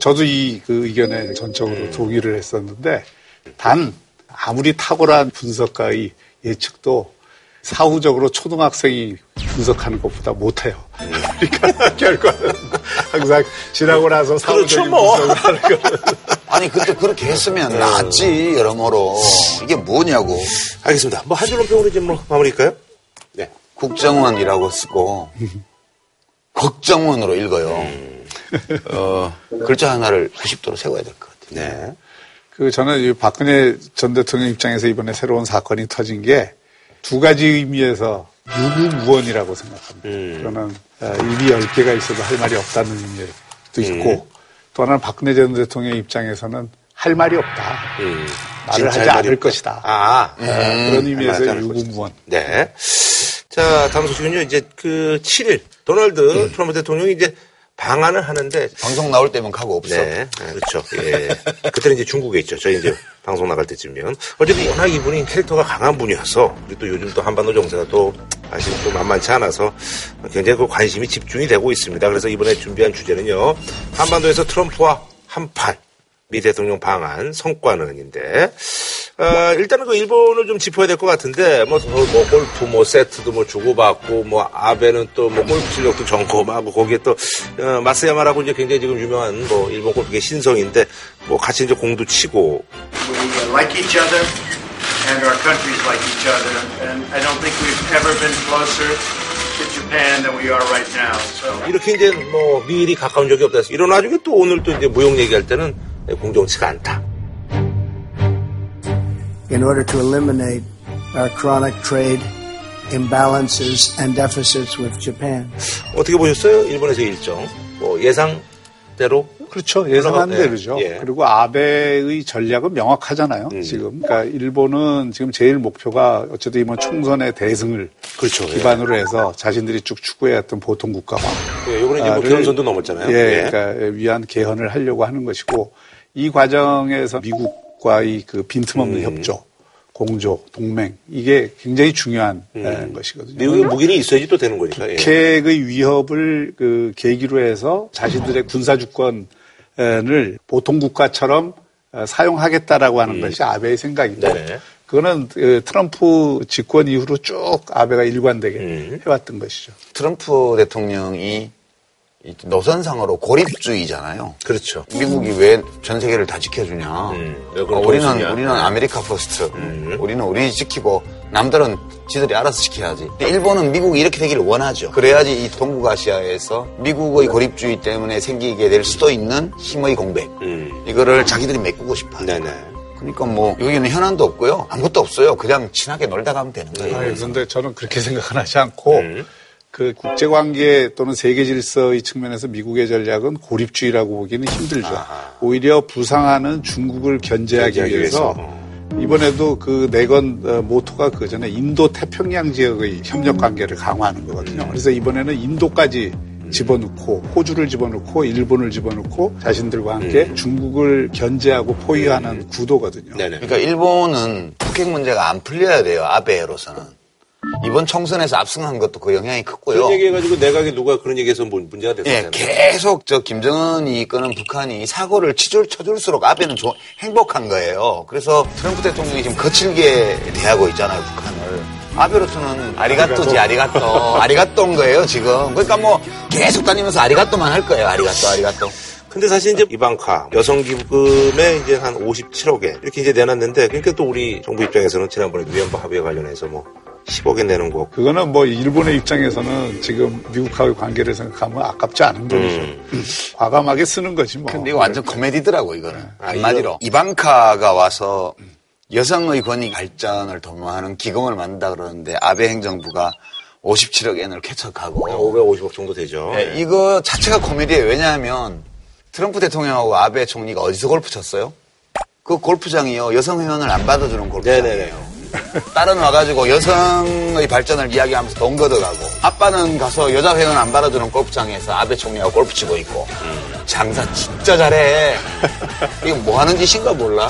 저도 이 그 의견에 전적으로 동의를 했었는데 단 아무리 탁월한 분석가의 예측도 사후적으로 초등학생이 분석하는 것보다 못해요. 그러니까 결과는 항상 지나고 나서 사후적인 뭐. 분석을 하는 거는 아니 그때 그렇게 했으면 낫지 여러모로 이게 뭐냐고 알겠습니다. 뭐 한 줄로 평으로 이제 뭐 마무리일까요? 네. 국정원이라고 쓰고 걱정원으로 읽어요. 어, 글자 하나를 90도로 세워야 될 것 같아요. 네. 그 저는 이 박근혜 전 대통령 입장에서 이번에 새로운 사건이 터진 게 두 가지 의미에서 유무무원이라고 생각합니다. 음. 그거는 어, 입이 열 개가 있어도 할 말이 없다는 의미도 있고 음. 또 하나는 박근혜 전 대통령 입장에서는 할 말이 없다. 음. 말을 하지 않을 없다. 것이다. 아. 어, 그런 의미에서 유무무원. 네. 자, 다음 소식은요. 이제 그 7일 도널드 트럼프 대통령이 이제 방한을 하는데 방송 나올 때면 가고 없어. 네, 아, 그렇죠. 예. 그때는 이제 중국에 있죠. 저희 이제 방송 나갈 때쯤이면. 어쨌든 워낙 이분이 캐릭터가 강한 분이어서, 그리고 또 요즘 또 한반도 정세가 또 사실 또 만만치 않아서 굉장히 그 관심이 집중이 되고 있습니다. 그래서 이번에 준비한 주제는요. 한반도에서 트럼프와 한판. 미 대통령 방한 성과는인데 어, 일단은 그 일본을 좀 짚어야 될 것 같은데 뭐, 뭐, 뭐 골프 뭐 세트도 뭐 주고받고 뭐 아베는 또뭐 골프 실력도 점검하고 거기에 또 어, 마스야마라고 이제 굉장히 지금 유명한 뭐 일본 골프계 신성인데 뭐 같이 이제 공도 치고 We uh, like each other, and our countries like each other. And I don't think we've ever been closer to Japan than we are right now. So. 이렇게 이제 뭐 미일이 가까운 적이 없다 이런 와중에 또 오늘 또 이제 무용 얘기할 때는 공정치가 않다. in order to eliminate our chronic trade imbalances and deficits with Japan. 어떻게 보셨어요? 일본에서의 일정 뭐 예상대로 그렇죠. 예상한 네. 대로죠. 예. 그리고 아베의 전략은 명확하잖아요. 음. 지금. 그러니까 일본은 지금 제일 목표가 어쨌든 이번 총선의 대승을 그렇죠. 예. 기반으로 해서 자신들이 쭉 추구해왔던 보통 국가화. 예, 요번에 이제 뭐 를, 경선도 넘었잖아요. 예, 그러니까 위한 개헌을 하려고 하는 것이고 이 과정에서 미국과의 그 빈틈없는 음. 협조, 공조, 동맹 이게 굉장히 중요한 에, 것이거든요. 음. 미국의 무기는 있어야지 또 되는 거니까. 예. 북핵의 위협을 그 계기로 해서 자신들의 군사 주권을 보통 국가처럼 어, 사용하겠다라고 하는 것이 아베의 생각이고 음. 네네. 그거는 그 트럼프 집권 이후로 쭉 아베가 일관되게 음. 해왔던 것이죠. 트럼프 대통령이 이 노선상으로 고립주의잖아요. 그렇죠. 미국이 왜 전 세계를 다 지켜주냐? 음, 어, 우리는 도와주냐? 우리는 America First. 음. 우리는 우리 지키고 남들은 지들이 알아서 지켜야지. 근데 일본은 미국이 이렇게 되기를 원하죠. 그래야지 이 동북아시아에서 미국의 고립주의 때문에 생기게 될 수도 있는 힘의 공백. 음. 이거를 자기들이 메꾸고 싶어요. 네네. 그러니까 뭐 여기는 현안도 없고요. 아무것도 없어요. 그냥 친하게 놀다 가면 되는 거예요. 그런데 저는 그렇게 생각은 하지 않고 그 국제 관계 또는 세계 질서의 측면에서 미국의 전략은 고립주의라고 보기는 힘들죠. 오히려 부상하는 중국을 견제하기 견제하기 위해서 위해서. 이번에도 그 내건 어, 모토가 그 전에 인도 태평양 지역의 협력 관계를 강화하는 거거든요. 그래서 이번에는 인도까지 집어넣고 호주를 집어넣고 일본을 집어넣고 자신들과 함께 중국을 견제하고 포위하는 구도거든요. 네네. 그러니까 일본은 북핵 문제가 안 풀려야 돼요. 아베로서는. 이번 총선에서 압승한 것도 그 영향이 컸고요. 그런 얘기해가지고 내각에 누가 그런 얘기해서 뭐 문제가 예, 됐었잖아요. 계속 저 김정은이 이끄는 북한이 사고를 치줄 쳐줄수록 아베는 조- 행복한 거예요. 그래서 트럼프 대통령이 지금 거칠게 대하고 있잖아요, 북한을. 아베로서는 아리가또지, 아리가또. 아리가또인 거예요, 지금. 그러니까 뭐 계속 다니면서 아리가또만 할 거예요, 아리가또, 아리가또. 근데 사실 이제 이방카 여성 기금에 이제 한 57억에 이렇게 이제 내놨는데 그러니까 또 우리 정부 입장에서는 지난번에 위안부 합의에 관련해서 뭐 10억에 내는 거 그거는 뭐 일본의 입장에서는 지금 미국하고의 관계를 생각하면 아깝지 않은 돈이죠. 과감하게 쓰는 거지 뭐. 근데 이거 완전 코미디더라고, 이거는. 아, 한마디로. 이방카가 와서 여성의 권익 발전을 도모하는 기금을 만든다 그러는데 아베 행정부가 57억 엔을 쾌척하고 550억 정도 되죠. 네, 이거 자체가 코미디예요. 왜냐하면 트럼프 대통령하고 아베 총리가 어디서 골프 쳤어요? 그 골프장이요. 여성 회원을 안 받아주는 골프장이에요. 딸은 와가지고 여성의 발전을 이야기하면서 돈 걷어가고 아빠는 가서 여자 회원 안 받아주는 골프장에서 아베 총리하고 골프 치고 있고 장사 진짜 잘해. 이거 뭐 하는 짓인가 몰라.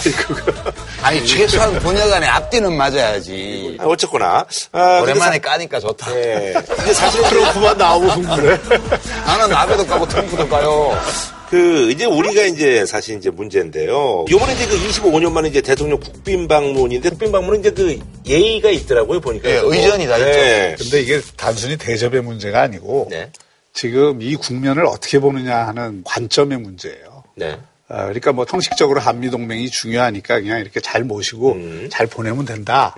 아니 최소한 번여간에 앞뒤는 맞아야지. 아, 어쨌거나 아, 근데 오랜만에 까니까 좋다. 사- 예. 이제 사실 트럼프만 나오고 흥분해. 나는 아베도 까고 트럼프도 까요. 그 이제 우리가 이제 사실 이제 문제인데요. 이번에 이제 그 25년 만에 이제 대통령 국빈 방문인데 국빈 방문은 이제 그 예의가 있더라고요 보니까. 예, 그래서. 의전이 다 네. 근데 이게 단순히 대접의 문제가 아니고 네. 지금 이 국면을 어떻게 보느냐 하는 관점의 문제예요. 네. 어, 그러니까 뭐 형식적으로 한미 동맹이 중요하니까 그냥 이렇게 잘 모시고 음. 잘 보내면 된다.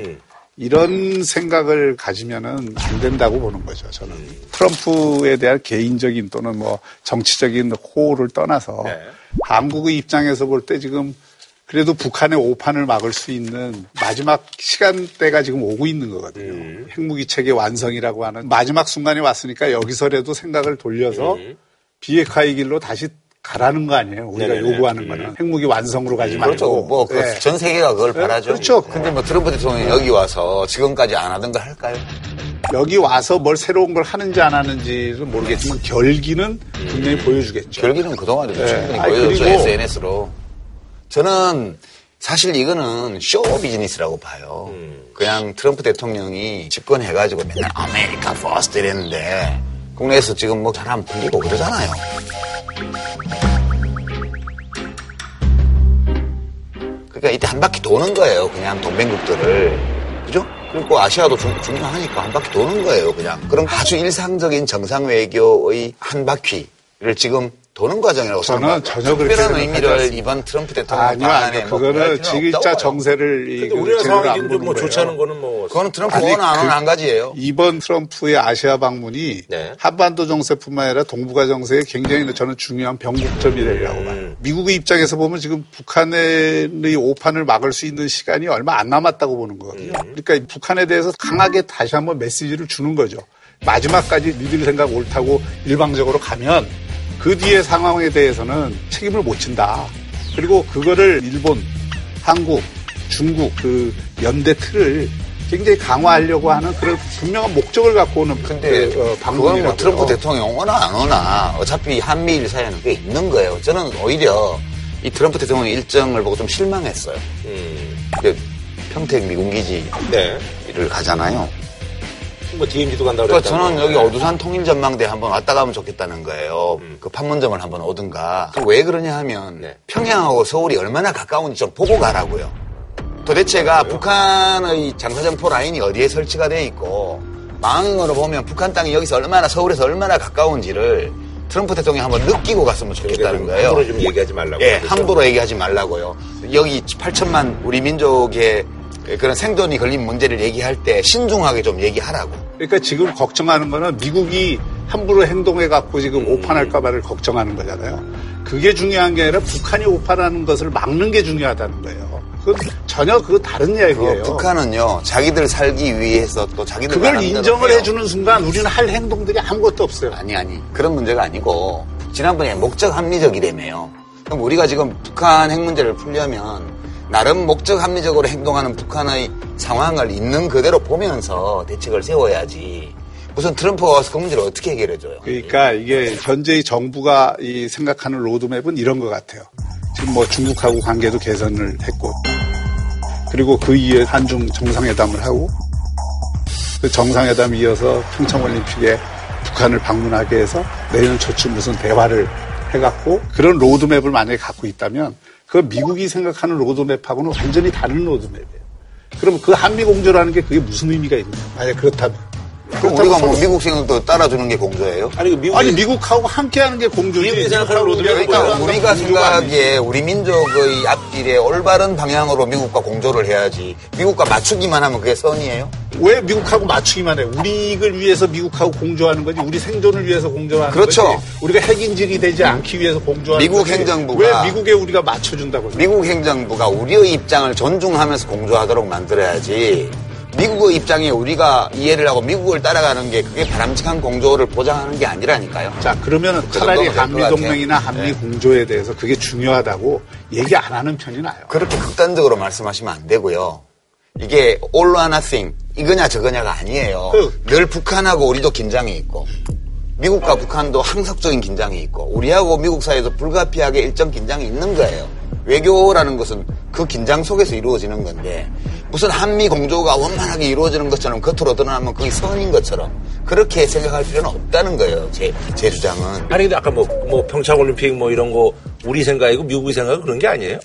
이런 생각을 가지면은 안 된다고 보는 거죠. 저는 트럼프에 대한 개인적인 또는 뭐 정치적인 호를 떠나서 네. 한국의 입장에서 볼 때 지금 그래도 북한의 오판을 막을 수 있는 마지막 시간대가 지금 오고 있는 거거든요. 음. 핵무기 체계 완성이라고 하는 마지막 순간이 왔으니까 여기서라도 생각을 돌려서 비핵화의 길로 다시 가라는 거 아니에요. 우리가 네네네. 요구하는 거는 핵무기 완성으로 가지 말고. 그렇죠. 뭐, 그 예. 전 세계가 그걸 네, 바라죠. 그렇죠. 근데 뭐 트럼프 대통령이 여기 와서 지금까지 안 하던 거 할까요? 여기 와서 뭘 새로운 걸 하는지 안 하는지는 모르겠지만 결기는 분명히 보여주겠죠. 결기는 그동안에도 네. 충분히 보여줬죠, 그리고- SNS로. 저는 사실 이거는 show business라고 봐요. 그냥 트럼프 대통령이 집권해가지고 맨날 America First 이랬는데 국내에서 지금 뭐 잘 안 풀리고 그러잖아요. 그러니까 이때 한 바퀴 도는 거예요. 그냥 동맹국들을. 그죠? 그리고 아시아도 중, 중요하니까 한 바퀴 도는 거예요. 그냥. 그럼 아주 일상적인 정상 외교의 한 바퀴를 지금 도는 과정이라고 저는 생각합니다. 전혀 그렇게 특별한 의미를. 이번 트럼프 대통령 아니요. 뭐 그거는 봐요. 정세를 이거 우리나라 상황이 보는 뭐. 좋지 않은 거는 뭐 그거는 트럼프 아니, 원안 그- 가지예요. 이번 트럼프의 아시아 방문이 네. 한반도 정세뿐만 아니라 동북아 정세에 굉장히 저는 중요한 변곡점이라고 봐요. 미국의 입장에서 보면 지금 북한의 오판을 막을 수 있는 시간이 얼마 안 남았다고 보는 거거든요. 그러니까 북한에 대해서 강하게 다시 한번 메시지를 주는 거죠. 마지막까지 니들 생각 옳다고 일방적으로 가면 그 뒤의 상황에 대해서는 책임을 못 진다. 그리고 그거를 일본, 한국, 중국 그 연대 틀을 굉장히 강화하려고 하는 그런 분명한 목적을 갖고 오는 근데 그, 어, 방문이라고요. 뭐 트럼프 대통령 오나 안 오나 어차피 한미일 사이에는 그게 있는 거예요. 저는 오히려 이 트럼프 대통령 일정을 보고 좀 실망했어요. 이제 평택 미군기지를 네. 가잖아요. 뭐 DMZ도 간다고 그러니까. 저는 여기 어두산 통일전망대 한번 왔다 가면 좋겠다는 거예요. 그 판문점을 한번 오든가. 그왜 그러냐 하면 네. 평양하고 서울이 얼마나 가까운지 좀 보고 가라고요. 도대체가 북한의 장사정포 라인이 어디에 설치가 돼 있고 망으로 보면 북한 땅이 여기서 얼마나 서울에서 얼마나 가까운지를 트럼프 대통령이 한번 느끼고 갔으면 좋겠다는 거예요. 함부로 좀 얘기하지 말라고. 예, 그렇죠? 함부로 얘기하지 말라고요. 여기 8천만 우리 민족의 그런 생존이 걸린 문제를 얘기할 때 신중하게 좀 얘기하라고. 그러니까 지금 걱정하는 거는 미국이 함부로 행동해 갖고 지금 음. 오판할까 봐를 걱정하는 거잖아요. 그게 중요한 게 아니라 북한이 오판하는 것을 막는 게 중요하다는 거예요. 그 전혀 그 다른 이야기예요. 어, 북한은요 자기들 살기 위해서 또 자기들 그걸 인정을. 해주는 순간 우리는 할 행동들이 아무것도 없어요. 아니 아니 그런 문제가 아니고 지난번에 목적 합리적이라며요. 그럼 우리가 지금 북한 핵 문제를 풀려면 나름 목적 합리적으로 행동하는 북한의 상황을 있는 그대로 보면서 대책을 세워야지. 무슨 트럼프가 그 문제를 어떻게 해결해줘요? 그러니까 이게 현재의 정부가 이 생각하는 로드맵은 이런 것 같아요. 지금 뭐 중국하고 관계도 개선을 했고, 그리고 그 이후에 한중 정상회담을 하고, 그 정상회담 이어서 평창올림픽에 북한을 방문하게 해서 내년 초쯤 무슨 대화를 해갖고 그런 로드맵을 만약에 갖고 있다면 그 미국이 생각하는 로드맵하고는 완전히 다른 로드맵이에요. 그럼 그 한미 공조라는 게 그게 무슨 의미가 있나요? 만약 그렇다면. 그럼 우리가 뭐 미국 생각도 따라주는 게 공조예요? 아니, 그 미국이 아니 미국하고 함께하는 게 공조지. 미국이 생각하는 로드맵은 그러니까 우리가. 생각하기에 우리 민족의 앞길에 올바른 방향으로 미국과 공조를 해야지 미국과 맞추기만 하면 그게 선이에요? 왜 미국하고 맞추기만 해? 우리 이익을 위해서 미국하고 공조하는 거지. 우리 생존을 위해서 공조하는 그렇죠. 거지. 우리가 핵인질이 되지 않기 위해서 공조하는 미국 거지. 행정부가- 왜 미국에 우리가 맞춰준다고? 미국 행정부가 우리의 입장을 존중하면서 공조하도록 만들어야지. 미국의 입장에 우리가 이해를 하고 미국을 따라가는 게 그게 바람직한 공조를 보장하는 게 아니라니까요. 자 그러면 그 차라리 정도면 될것 한미 같아요. 동맹이나 한미 네. 공조에 대해서 그게 중요하다고 얘기 안 하는 편이 나요. 그렇게 극단적으로 말씀하시면 안 되고요. 이게 all or nothing 이거냐 저거냐가 아니에요. 그- 늘 북한하고 우리도 긴장이 있고 미국과 북한도 항석적인 긴장이 있고 우리하고 미국 사이에도 불가피하게 일정 긴장이 있는 거예요. 외교라는 것은 그 긴장 속에서 이루어지는 건데 무슨 한미 공조가 원만하게 이루어지는 것처럼 겉으로 드러나면 그게 선인 것처럼 그렇게 생각할 필요는 없다는 거예요. 제, 제 주장은. 아니 근데 아까 뭐, 뭐 평창올림픽 뭐 이런 거 우리 생각이고 미국이 생각이고 그런 게 아니에요?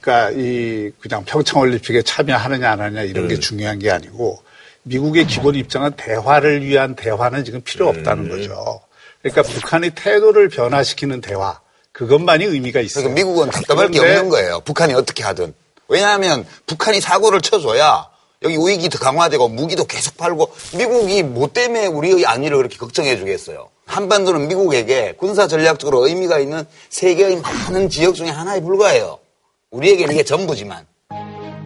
그러니까 이 그냥 평창올림픽에 참여하느냐 안 하느냐 이런 게 중요한 게 아니고 미국의 기본 입장은 대화를 위한 대화는 지금 필요 없다는 거죠. 그러니까 북한의 태도를 변화시키는 대화 그것만이 의미가 있어요. 그러니까 미국은 답답할 게 없는 거예요. 북한이 어떻게 하든. 왜냐하면 북한이 사고를 쳐줘야 여기 우익이 더 강화되고 무기도 계속 팔고 미국이 뭐 때문에 우리의 안위를 그렇게 걱정해 주겠어요. 한반도는 미국에게 군사 전략적으로 의미가 있는 세계의 많은 지역 중에 하나에 불과해요. 우리에게는 이게 전부지만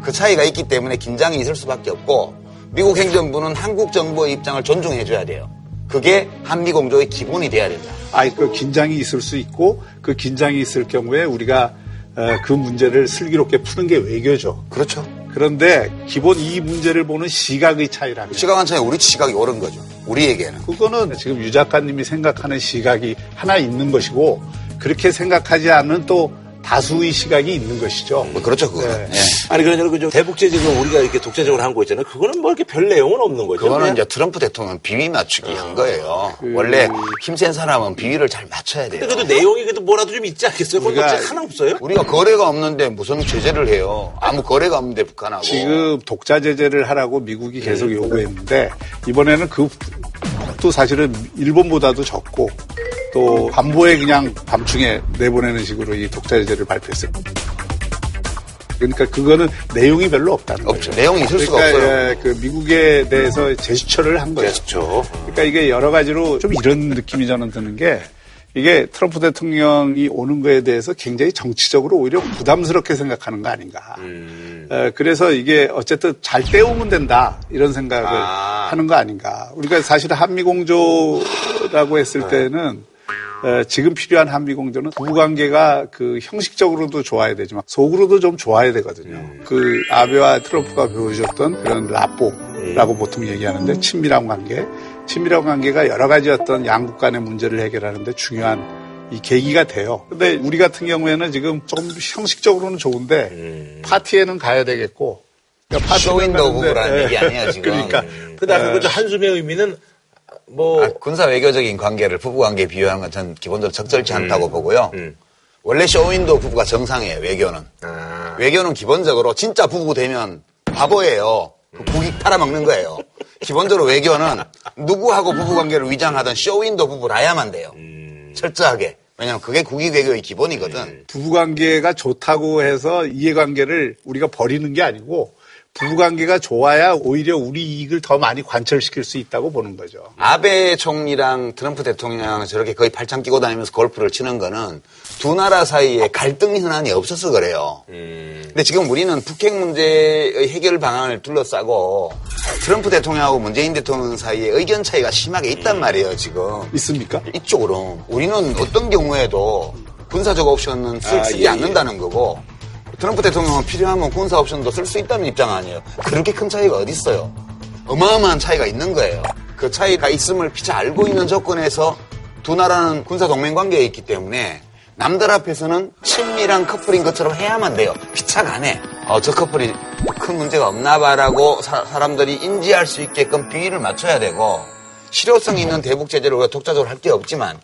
그 차이가 있기 때문에 긴장이 있을 수밖에 없고 미국 행정부는 한국 정부의 입장을 존중해 줘야 돼요. 그게 한미 공조의 기본이 돼야 된다. 아이 그 긴장이 있을 수 있고 그 긴장이 있을 경우에 우리가 어, 그 문제를 슬기롭게 푸는 게 외교죠. 그렇죠. 그런데 기본 이 문제를 보는 시각의 차이라면 시각한 차이 우리 시각이 옳은 거죠. 우리에게는. 그거는 지금 유 작가님이 생각하는 시각이 하나 있는 것이고 그렇게 생각하지 않는 또 다수의 시각이 있는 것이죠. 뭐 그렇죠, 그거는. 네. 예. 아니 그러냐 그저 대북제 지금 우리가 이렇게 독자적으로 한 거 있잖아요. 그거는 뭐 이렇게 별 내용은 없는 거죠. 그거는 그냥. 이제 트럼프 대통령 비위 맞추기 한 거예요. 원래 힘센 사람은 비위를 잘 맞춰야 돼요. 근데 그래도 내용이 그래도 뭐라도 좀 있지 않겠어요? 우리가- 하나 없어요? 우리가 거래가 없는데 무슨 제재를 해요? 아무 거래가 없는데 북한하고. 지금 독자 제재를 하라고 미국이 계속 요구했는데 이번에는 그 폭도 사실은 일본보다도 적고 또 반보에 그냥 밤중에 내보내는 식으로 이 독자 제재를 발표했어요. 그러니까 그거는 내용이 별로 없다는 거죠. 없죠. 내용이 있을 수가 그러니까 없어요. 예, 그 미국에 대해서 제스처를 한 거예요. 그렇죠. 그러니까 이게 여러 가지로 좀 이런 느낌이 저는 드는 게 이게 트럼프 대통령이 오는 거에 대해서 굉장히 정치적으로 오히려 부담스럽게 생각하는 거 아닌가. 에, 그래서 이게 어쨌든 잘 때우면 된다 이런 생각을 아. 하는 거 아닌가. 우리가 사실 한미공조라고 했을 때는 에, 지금 필요한 한미공조는 부부관계가 그 형식적으로도 좋아야 되지만 속으로도 좀 좋아야 되거든요. 그 아베와 트럼프가 보여줬던 그런 라뽀라고 보통 얘기하는데 친밀한 관계. 친밀한 관계가 여러 가지 어떤 양국 간의 문제를 해결하는데 중요한 이 계기가 돼요. 근데 우리 같은 경우에는 지금 조금 형식적으로는 좋은데 파티에는 가야 되겠고. 그러니까 파티는 쇼윈도 가는데, 부부라는 예. 얘기 아니에요, 지금. 그러니까 근데 아까 그 한숨의 의미는 뭐 아, 군사 외교적인 관계를 부부 관계에 비유하는 건 전 기본적으로 적절치 않다고 보고요. 음. 원래 쇼윈도 부부가 정상이에요, 외교는. 아. 외교는 기본적으로 진짜 부부 되면 바보예요. 그 국익 팔아먹는 거예요. 기본적으로 외교는 누구하고 부부 관계를 위장하던 쇼윈도 부부라야만 돼요. 철저하게. 왜냐면 그게 국익 외교의 기본이거든. 부부관계가 좋다고 해서 이해관계를 우리가 버리는 게 아니고 부부관계가 좋아야 오히려 우리 이익을 더 많이 관철시킬 수 있다고 보는 거죠. 아베 총리랑 트럼프 대통령 저렇게 거의 팔짱 끼고 다니면서 골프를 치는 거는 두 나라 사이에 갈등 현안이 없어서 그래요. 근데 지금 우리는 북핵 문제의 해결 방안을 둘러싸고 트럼프 대통령하고 문재인 대통령 사이에 의견 차이가 심하게 있단 말이에요, 지금. 있습니까? 이쪽으로. 우리는 어떤 경우에도 군사적 옵션은 쓸, 아, 쓰지 예, 예. 않는다는 거고 트럼프 대통령은 필요하면 군사 옵션도 쓸 수 있다는 입장 아니에요. 그렇게 큰 차이가 어디 있어요? 어마어마한 차이가 있는 거예요. 그 차이가 있음을 피차 알고 있는 조건에서 두 나라는 군사 동맹 관계에 있기 때문에 남들 앞에서는 친밀한 커플인 것처럼 해야만 돼요. 피차가 안 해. 어, 저 커플이 큰 문제가 없나 봐라고 사, 사람들이 인지할 수 있게끔 비위를 맞춰야 되고 실효성 있는 대북 제재를 우리가 독자적으로 할 게 없지만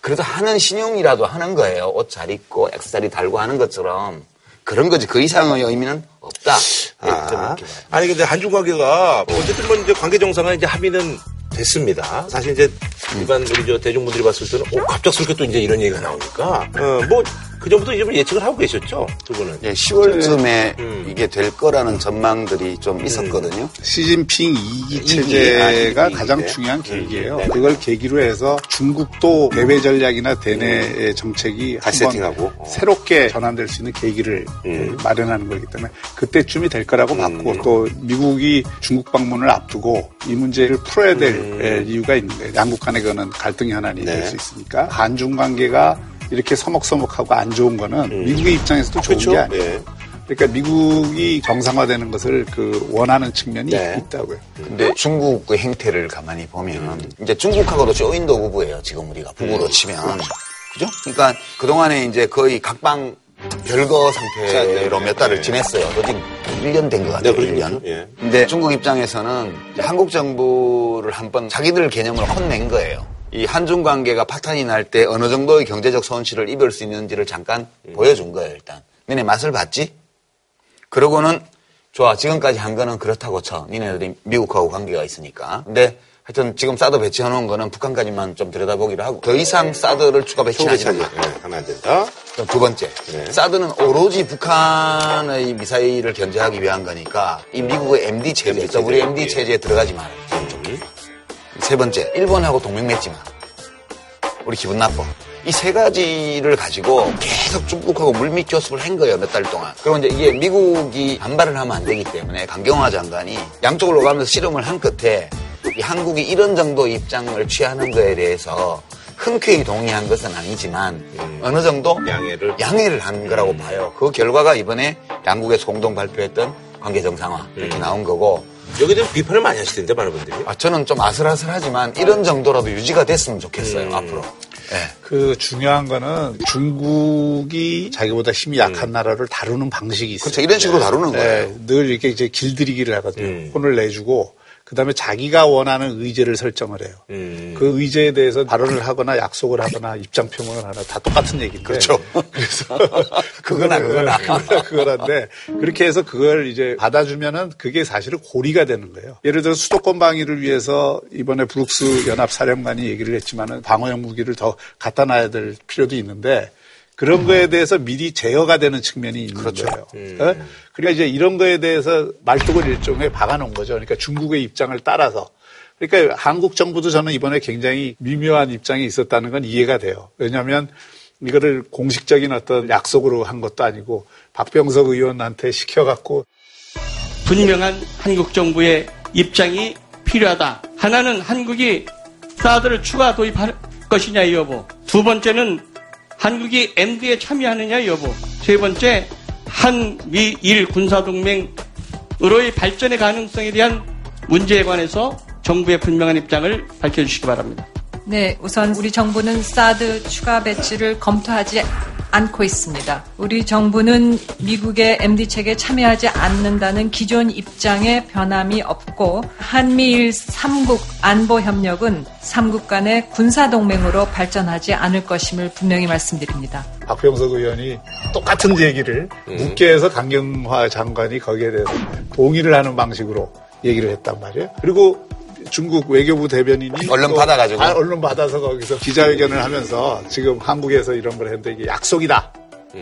그래도 하는 신용이라도 하는 거예요. 옷 잘 입고 액세서리 달고 하는 것처럼 그런 거지 그 이상의 의미는 없다. 네, 저는 아. 아니 근데 한중 관계가 어쨌든 뭐 이제 관계 정상은 이제 합의는 됐습니다. 사실 이제 일반 우리 저 대중분들이 봤을 때는 어, 갑작스럽게 또 이제 이런 얘기가 나오니까 어, 뭐 그 전부터 이제 뭐 예측을 하고 계셨죠 두 분은. 예, 10월쯤에 음. 이게 될 거라는 전망들이 좀 있었거든요. 시진핑 2기 이기, 체제가 아, 가장 네. 중요한 계기예요. 네. 그걸 계기로 해서 중국도 대외 전략이나 대내 정책이 다시 한번 세팅하고. 어. 새롭게 전환될 수 있는 계기를 음. 마련하는 거기 때문에 그때쯤이 될 거라고 봤고 또 미국이 중국 방문을 앞두고 이 문제를 풀어야 될 에, 이유가 있는데 양국 간의 그거는 갈등 현안이 음. 네. 될수 있으니까 한중 관계가 이렇게 서먹서먹하고 안 좋은 거는 미국의 입장에서도 좋은 그렇죠. 게 아니에요. 예. 그러니까 미국이 정상화되는 것을 그 원하는 측면이 네. 있다고요. 근데 중국의 행태를 가만히 보면 이제 중국하고도 조인도 부부예요. 지금 우리가 부부로 치면 그죠? 그러니까 그 동안에 이제 거의 각방 별거 상태로 몇 달을 지냈어요. 또 지금 1년 된 것 같아요. 네, 그렇죠. 1년. 예. 근데 중국 입장에서는 한국 정부를 한번 자기들 개념을 혼낸 거예요. 이 한중 관계가 파탄이 날 때 어느 정도의 경제적 손실을 입을 수 있는지를 잠깐 보여준 거예요, 일단. 너네 맛을 봤지? 그러고는 좋아 지금까지 한 거는 그렇다고 쳐 니네들이 미국하고 관계가 있으니까 근데 하여튼 지금 사드 배치해 놓은 거는 북한까지만 좀 들여다보기로 하고 더 이상 사드를 추가 배치하지 마. 예, 하면 안 된다. 두 번째 네. 사드는 오로지 북한의 미사일을 견제하기 위한 거니까 이 미국의 MD 체제 MD 체제. WMD 예. 체제에 들어가지 마라 세 번째 일본하고 동맹 맺지 마 우리 기분 나빠. 이 세 가지를 가지고 계속 중국하고 물밑 교섭을 한 거예요, 몇 달 동안. 그리고 이제 이게 미국이 반발을 하면 안 되기 때문에 강경화 장관이 양쪽으로 가면서 실험을 한 끝에 이 한국이 이런 정도 입장을 취하는 거에 대해서 흔쾌히 동의한 것은 아니지만 어느 정도 양해를. 양해를 한 거라고 봐요. 그 결과가 이번에 양국에서 공동 발표했던 관계 정상화 이렇게 나온 거고 여기에 대해서 비판을 많이 하시던데 많은 분들이. 아, 저는 좀 아슬아슬하지만 이런 정도라도 유지가 됐으면 좋겠어요, 앞으로. 예. 그 중요한 거는 중국이 자기보다 힘이 약한 나라를 다루는 방식이 있어요. 그렇죠. 이런 식으로 다루는 거예요. 네, 늘 이렇게 이제 길들이기를 하거든요. 음. 혼을 내주고 그 다음에 자기가 원하는 의제를 설정을 해요. 음. 그 의제에 대해서 발언을 하거나 약속을 하거나 입장 표명을 하나 다 똑같은 얘기인데. 그렇죠. 그래서 그거나 그거나. 그거나 그거란데 그렇게 해서 그걸 이제 받아주면은 그게 사실은 고리가 되는 거예요. 예를 들어 수도권 방위를 위해서 이번에 브룩스 연합 사령관이 얘기를 했지만은 방어용 무기를 더 갖다 놔야 될 필요도 있는데 그런 거에 대해서 미리 제어가 되는 측면이 있는 그렇죠. 거예요. 어? 그러니까 이제 이런 거에 대해서 말뚝을 일종의 박아놓은 거죠. 그러니까 중국의 입장을 따라서. 그러니까 한국 정부도 저는 이번에 굉장히 미묘한 입장이 있었다는 건 이해가 돼요. 왜냐하면 이거를 공식적인 어떤 약속으로 한 것도 아니고 박병석 의원한테 시켜갖고 분명한 한국 정부의 입장이 필요하다. 하나는 한국이 사드를 추가 도입할 것이냐 여부. 두 번째는 한국이 MD에 참여하느냐 여부. 세 번째 한미일 군사동맹으로의 발전의 가능성에 대한 문제에 관해서 정부의 분명한 입장을 밝혀주시기 바랍니다. 네, 우선 우리 정부는 사드 추가 배치를 검토하지 않고 있습니다. 우리 정부는 미국의 MD 체계에 참여하지 않는다는 기존 입장에 변함이 없고 한미일 3국 안보 협력은 3국 간의 군사 동맹으로 발전하지 않을 것임을 분명히 말씀드립니다. 박병석 의원이 똑같은 얘기를 묻게 해서 강경화 장관이 거기에 대해서 동의를 하는 방식으로 얘기를 했단 말이에요. 그리고 중국 외교부 대변인이 얼른 또- 받아가지고. 아, 얼른 받아서 거기서 기자회견을 하면서 지금 한국에서 이런 걸 했는데 이게 약속이다.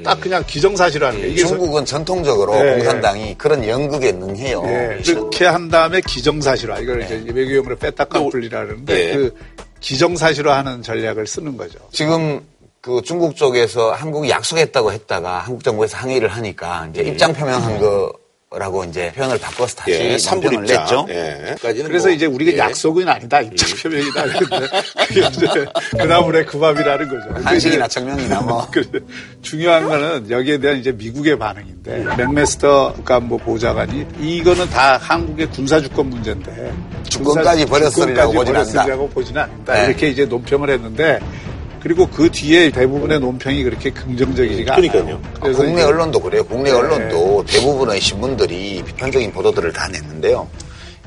딱 그냥 기정사실화하는 거예요. 중국은 전통적으로 네, 공산당이 그런 연극에 능해요. 예, 그렇게 한 다음에 기정사실화 이걸 이제 외교용으로 뺐다 깜풀리라 그러는데 네. 그 기정사실화하는 전략을 쓰는 거죠. 지금 그 중국 쪽에서 한국이 약속했다고 했다가 한국 정부에서 항의를 하니까 이제 입장 표명한 거 라고 이제 표현을 바꿔서 다시 예, 입장. 냈죠. 예. 그래서 뭐, 이제 우리가 예. 약속은 아니다 입장 표명이다 그런데 그게 이제 그나물의 그 밥이라는 거죠. 한식이나 청명이나 뭐. 중요한 거는 여기에 대한 이제 미국의 반응인데 맥메스터 간부 보좌관이 이거는 다 한국의 군사 주권 문제인데 주권까지 버렸으리라고 보진. 버렸으리라고 보지는 않는다. 네. 이렇게 이제 논평을 했는데 그리고 그 뒤에 대부분의 논평이 그렇게 긍정적이지가 그러니까요. 않아요. 아, 국내 이제 언론도 그래요. 국내 네. 언론도 대부분의 신문들이 비판적인 보도들을 다 냈는데요.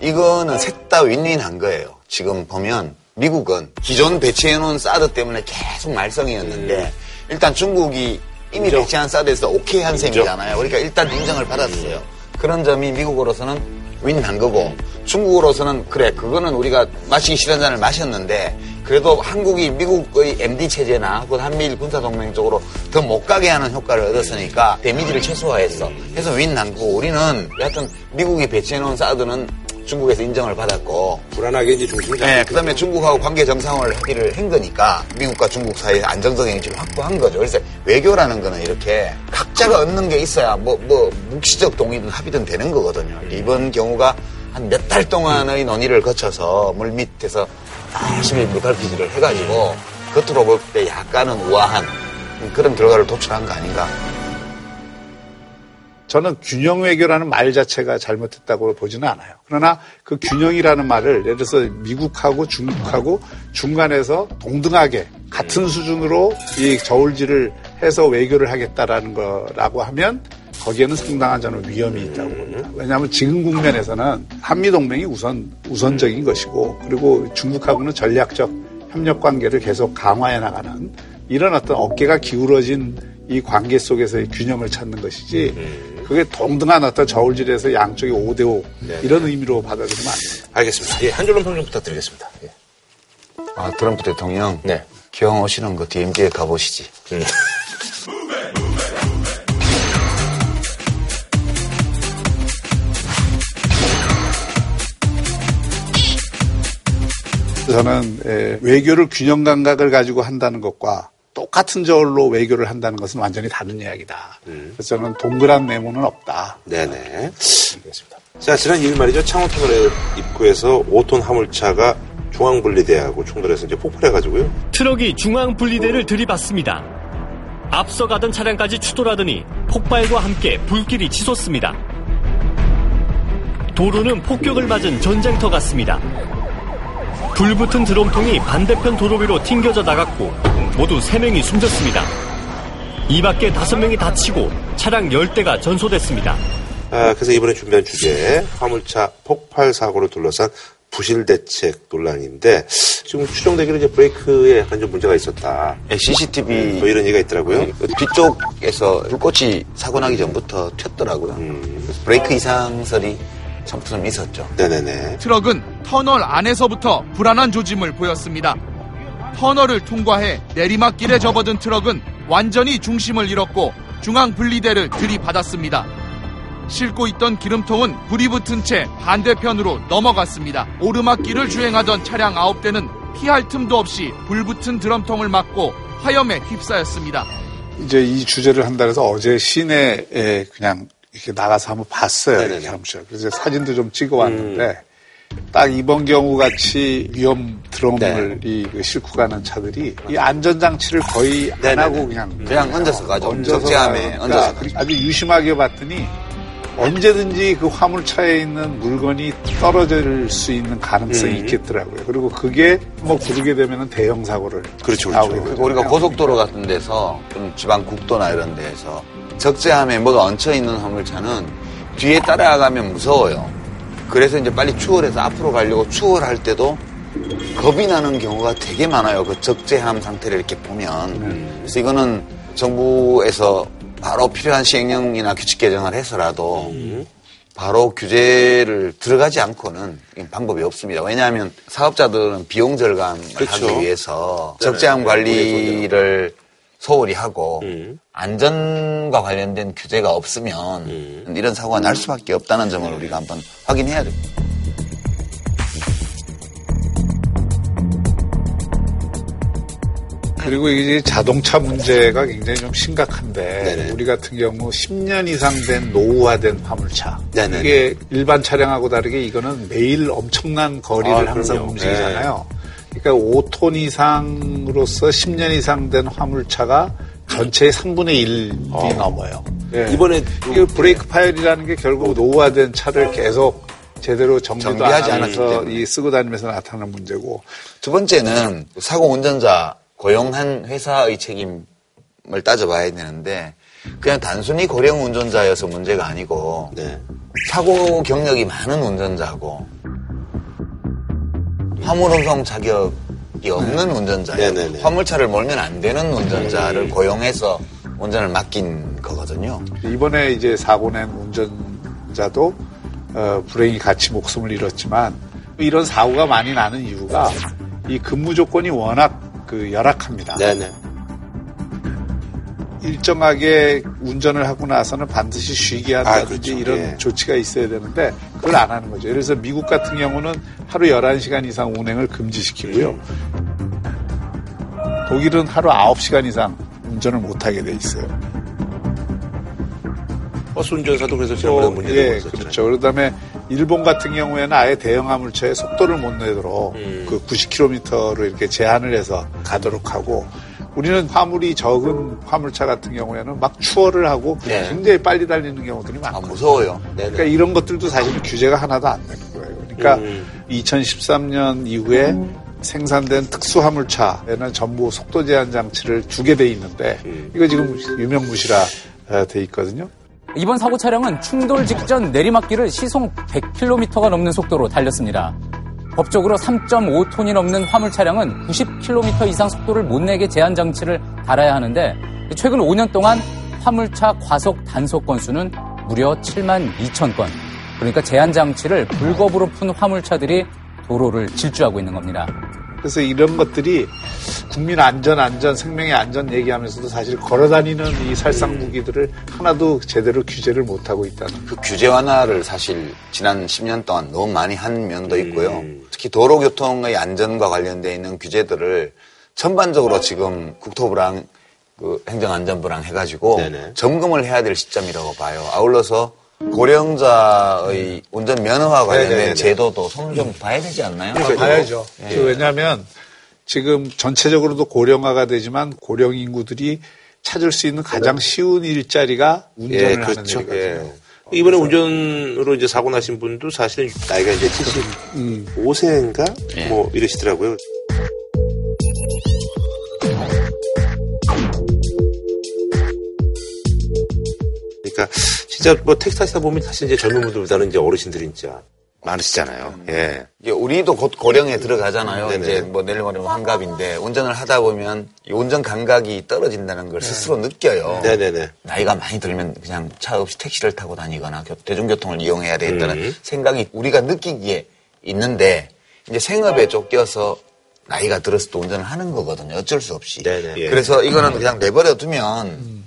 이거는 셋 다 윈윈한 거예요. 지금 보면 미국은 기존 배치해놓은 사드 때문에 계속 말썽이었는데 일단 중국이 이미 인정. 배치한 사드에서 오케이 한 인정. 셈이잖아요. 그러니까 일단 인정을 받았어요. 그런 점이 미국으로서는 윈한 거고 중국으로서는 그래 그거는 우리가 마시기 싫은 잔을 마셨는데 그래도 한국이 미국의 MD 체제나 혹은 한미일 군사동맹 쪽으로 더 못 가게 하는 효과를 얻었으니까 데미지를 최소화했어. 해서 윈한 거고 우리는 여하튼 미국이 배치해놓은 사드는 중국에서 인정을 받았고 불안하게 이제 중심을 잡고 네, 그 다음에 중국하고 관계 정상화를 하기를 한 거니까 미국과 중국 사이에 안정적인 위치를 확보한 거죠. 그래서 외교라는 거는 이렇게 각자가 얻는 게 있어야 뭐, 뭐, 묵시적 동의든 합의든 되는 거거든요. 이번 경우가 한 몇 달 동안의 논의를 거쳐서 물 밑에서 열심히 물갈퀴질을 해가지고 겉으로 볼 때 약간은 우아한 그런 결과를 도출한 거 아닌가. 저는 균형 외교라는 말 자체가 잘못했다고 보지는 않아요. 그러나 그 균형이라는 말을 예를 들어서 미국하고 중국하고 중간에서 동등하게 같은 수준으로 이 저울질을 해서 외교를 하겠다라는 거라고 하면 거기에는 상당한 저는 위험이 있다고 봅니다. 왜냐하면 지금 국면에서는 한미동맹이 우선, 우선적인 것이고 그리고 중국하고는 전략적 협력 관계를 계속 강화해 나가는 이런 어떤 어깨가 기울어진 이 관계 속에서의 균형을 찾는 것이지 그게 동등한 어떤 저울질에서 양쪽이 5대5 이런 의미로 받아들이면 안 돼요. 알겠습니다. 예, 한 줄로 평좀 부탁드리겠습니다. 예. 아, 트럼프 대통령. 네. 기왕 오시는 거 DMZ에 가보시지. 음. 저는 에, 외교를 균형 감각을 가지고 한다는 것과 똑같은 저울로 외교를 한다는 것은 완전히 다른 이야기다. 그래서 저는 동그란 네모는 없다. 네네. 알겠습니다. 자, 지난 2일 말이죠. 창원터널 입구에서 5톤 화물차가 중앙분리대하고 충돌해서 이제 폭발해가지고요. 트럭이 중앙 분리대를 들이받습니다. 앞서가던 차량까지 추돌하더니 폭발과 함께 불길이 치솟습니다. 도로는 폭격을 맞은 전쟁터 같습니다. 불붙은 드럼통이 반대편 도로 위로 튕겨져 나갔고 모두 3명이 숨졌습니다. 이 밖에 5명이 다치고 차량 10대가 전소됐습니다. 아, 그래서 이번에 준비한 주제, 화물차 폭발 사고를 둘러싼 부실 대책 논란인데, 지금 추정되기로 이제 브레이크에 약간 좀 문제가 있었다. CCTV 뭐 이런 얘기가 있더라고요. 그 뒤쪽에서 불꽃이 사고 나기 전부터 튀었더라고요. 그래서 브레이크 이상설이 처음부터 좀 있었죠. 네네네. 트럭은 터널 안에서부터 불안한 조짐을 보였습니다. 터널을 통과해 내리막길에 접어든 트럭은 완전히 중심을 잃었고 중앙 분리대를 들이받았습니다. 싣고 있던 기름통은 불이 붙은 채 반대편으로 넘어갔습니다. 오르막길을 주행하던 차량 9대는 피할 틈도 없이 불붙은 드럼통을 맞고 화염에 휩싸였습니다. 이제 이 주제를 한다 해서 어제 시내에 그냥 이렇게 나가서 한번 봤어요. 네네네. 이렇게 하면서. 그래서 사진도 좀 찍어 왔는데 딱 이번 경우 같이 위험 드럼을 이그 싣고 가는 차들이 이 안전장치를 거의 안 네네네. 하고 그냥 그냥 얹어서 가죠. 얹어서 가니까 얹어서. 아주 유심하게 봤더니 언제든지 그 화물차에 있는 물건이 떨어질 수 있는 가능성이 음. 있겠더라고요. 그리고 그게 뭐 구르게 되면 대형 사고를 그렇죠, 그렇죠. 우리가 고속도로 같은 데서 좀 지방 국도나 이런 데에서 적재함에 뭐가 얹혀 있는 화물차는 뒤에 따라가면 무서워요. 그래서 이제 빨리 추월해서 앞으로 가려고 추월할 때도 겁이 나는 경우가 되게 많아요. 그 적재함 상태를 이렇게 보면. 그래서 이거는 정부에서 바로 필요한 시행령이나 규칙 개정을 해서라도 바로 규제를 들어가지 않고는 방법이 없습니다. 왜냐하면 사업자들은 비용 절감을 그렇죠. 하기 위해서 네, 적재함 네, 관리를 소홀히 하고 음. 안전과 관련된 규제가 없으면 음. 이런 사고가 날 수밖에 없다는 점을 우리가 한번 확인해야 됩니다. 그리고 이제 자동차 문제가 굉장히 좀 심각한데 네네. 우리 같은 경우 10년 이상 된 노후화된 화물차 네네네. 이게 일반 차량하고 다르게 이거는 매일 엄청난 거리를 아, 항상 그럼요. 움직이잖아요. 그러니까 5톤 이상으로서 10년 이상 된 화물차가 전체의 3분의 1이 넘어요. 예. 이번에 이 브레이크 파일이라는 게 결국 노후화된 차를 계속 제대로 정비도 하면서 때문에. 이 쓰고 다니면서 나타나는 문제고 두 번째는 사고 운전자 고용한 회사의 책임을 따져봐야 되는데 그냥 단순히 고령 운전자여서 문제가 아니고 네. 사고 경력이 많은 운전자고 화물 운송 자격이 없는 운전자, 네네네. 화물차를 몰면 안 되는 운전자를 고용해서 운전을 맡긴 거거든요. 이번에 이제 사고 낸 운전자도 어, 불행히 같이 목숨을 잃었지만 이런 사고가 많이 나는 이유가 이 근무 조건이 워낙 그 열악합니다. 네네. 일정하게 운전을 하고 나서는 반드시 쉬게 한다든지 아, 그렇죠. 이런 예. 조치가 있어야 되는데 그걸 안 하는 거죠. 그래서 미국 같은 경우는 하루 11시간 이상 운행을 금지시키고요. 독일은 하루 9시간 이상 운전을 못하게 돼 있어요. 버스 운전사도 그래서 지난번에 또, 문제가 예, 있었잖아요. 그렇죠. 그다음에 일본 같은 경우에는 아예 대형 화물차에 속도를 못 내도록 음. 그 90km로 이렇게 제한을 해서 가도록 하고 우리는 화물이 적은 화물차 같은 경우에는 막 추월을 하고 네. 굉장히 빨리 달리는 경우들이 아, 많고 무서워요. 그러니까 이런 것들도 사실은 규제가 하나도 안 되는 거예요. 그러니까 음. 2013년 이후에 생산된 특수 화물차에는 전부 속도 제한 장치를 두게 돼 있는데 음. 이거 지금 유명무실화 어, 돼 있거든요. 이번 사고 차량은 충돌 직전 내리막길을 시속 100km가 넘는 속도로 달렸습니다. 법적으로 3.5톤이 넘는 화물 차량은 90km 이상 속도를 못 내게 제한 장치를 달아야 하는데 최근 5년 동안 화물차 과속 단속 건수는 무려 7만 2천 건. 그러니까 제한 장치를 불법으로 푼 화물차들이 도로를 질주하고 있는 겁니다. 그래서 이런 것들이 국민 안전, 안전, 생명의 안전 얘기하면서도 사실 걸어다니는 이 살상 무기들을 하나도 제대로 규제를 못하고 있다는. 그 규제 완화를 사실 지난 10년 동안 너무 많이 한 면도 있고요. 음. 특히 도로교통의 안전과 관련되어 있는 규제들을 전반적으로 지금 국토부랑 그 행정안전부랑 해가지고 네네. 점검을 해야 될 시점이라고 봐요. 아울러서 고령자의 운전 면허와 관련된 네네네. 제도도 손을 좀 봐야 되지 않나요? 아, 봐야죠. 그 왜냐하면 지금 전체적으로도 고령화가 되지만 고령 인구들이 찾을 수 있는 가장 쉬운 일자리가 운전을 예, 하는 그렇죠. 일이거든요. 예. 이번에 운전으로 이제 사고 나신 분도 사실은 나이가 이제 75세인가? 예. 뭐 이러시더라고요. 그러니까 진짜 뭐 택시 타시다 보면 사실 이제 젊은 분들보다는 이제 어르신들이 진짜 많으시잖아요. 예. 이게 우리도 곧 고령에 들어가잖아요. 네네. 이제 뭐 내일 모레 환갑인데 운전을 하다 보면 이 운전 감각이 떨어진다는 걸 스스로 느껴요. 네네네. 나이가 많이 들면 그냥 차 없이 택시를 타고 다니거나 교- 대중교통을 이용해야 되겠다는 음. 생각이 우리가 느끼기에 있는데 이제 생업에 쫓겨서 나이가 들어서 또 운전을 하는 거거든요. 어쩔 수 없이. 네네. 예. 그래서 이거는 그냥 내버려 두면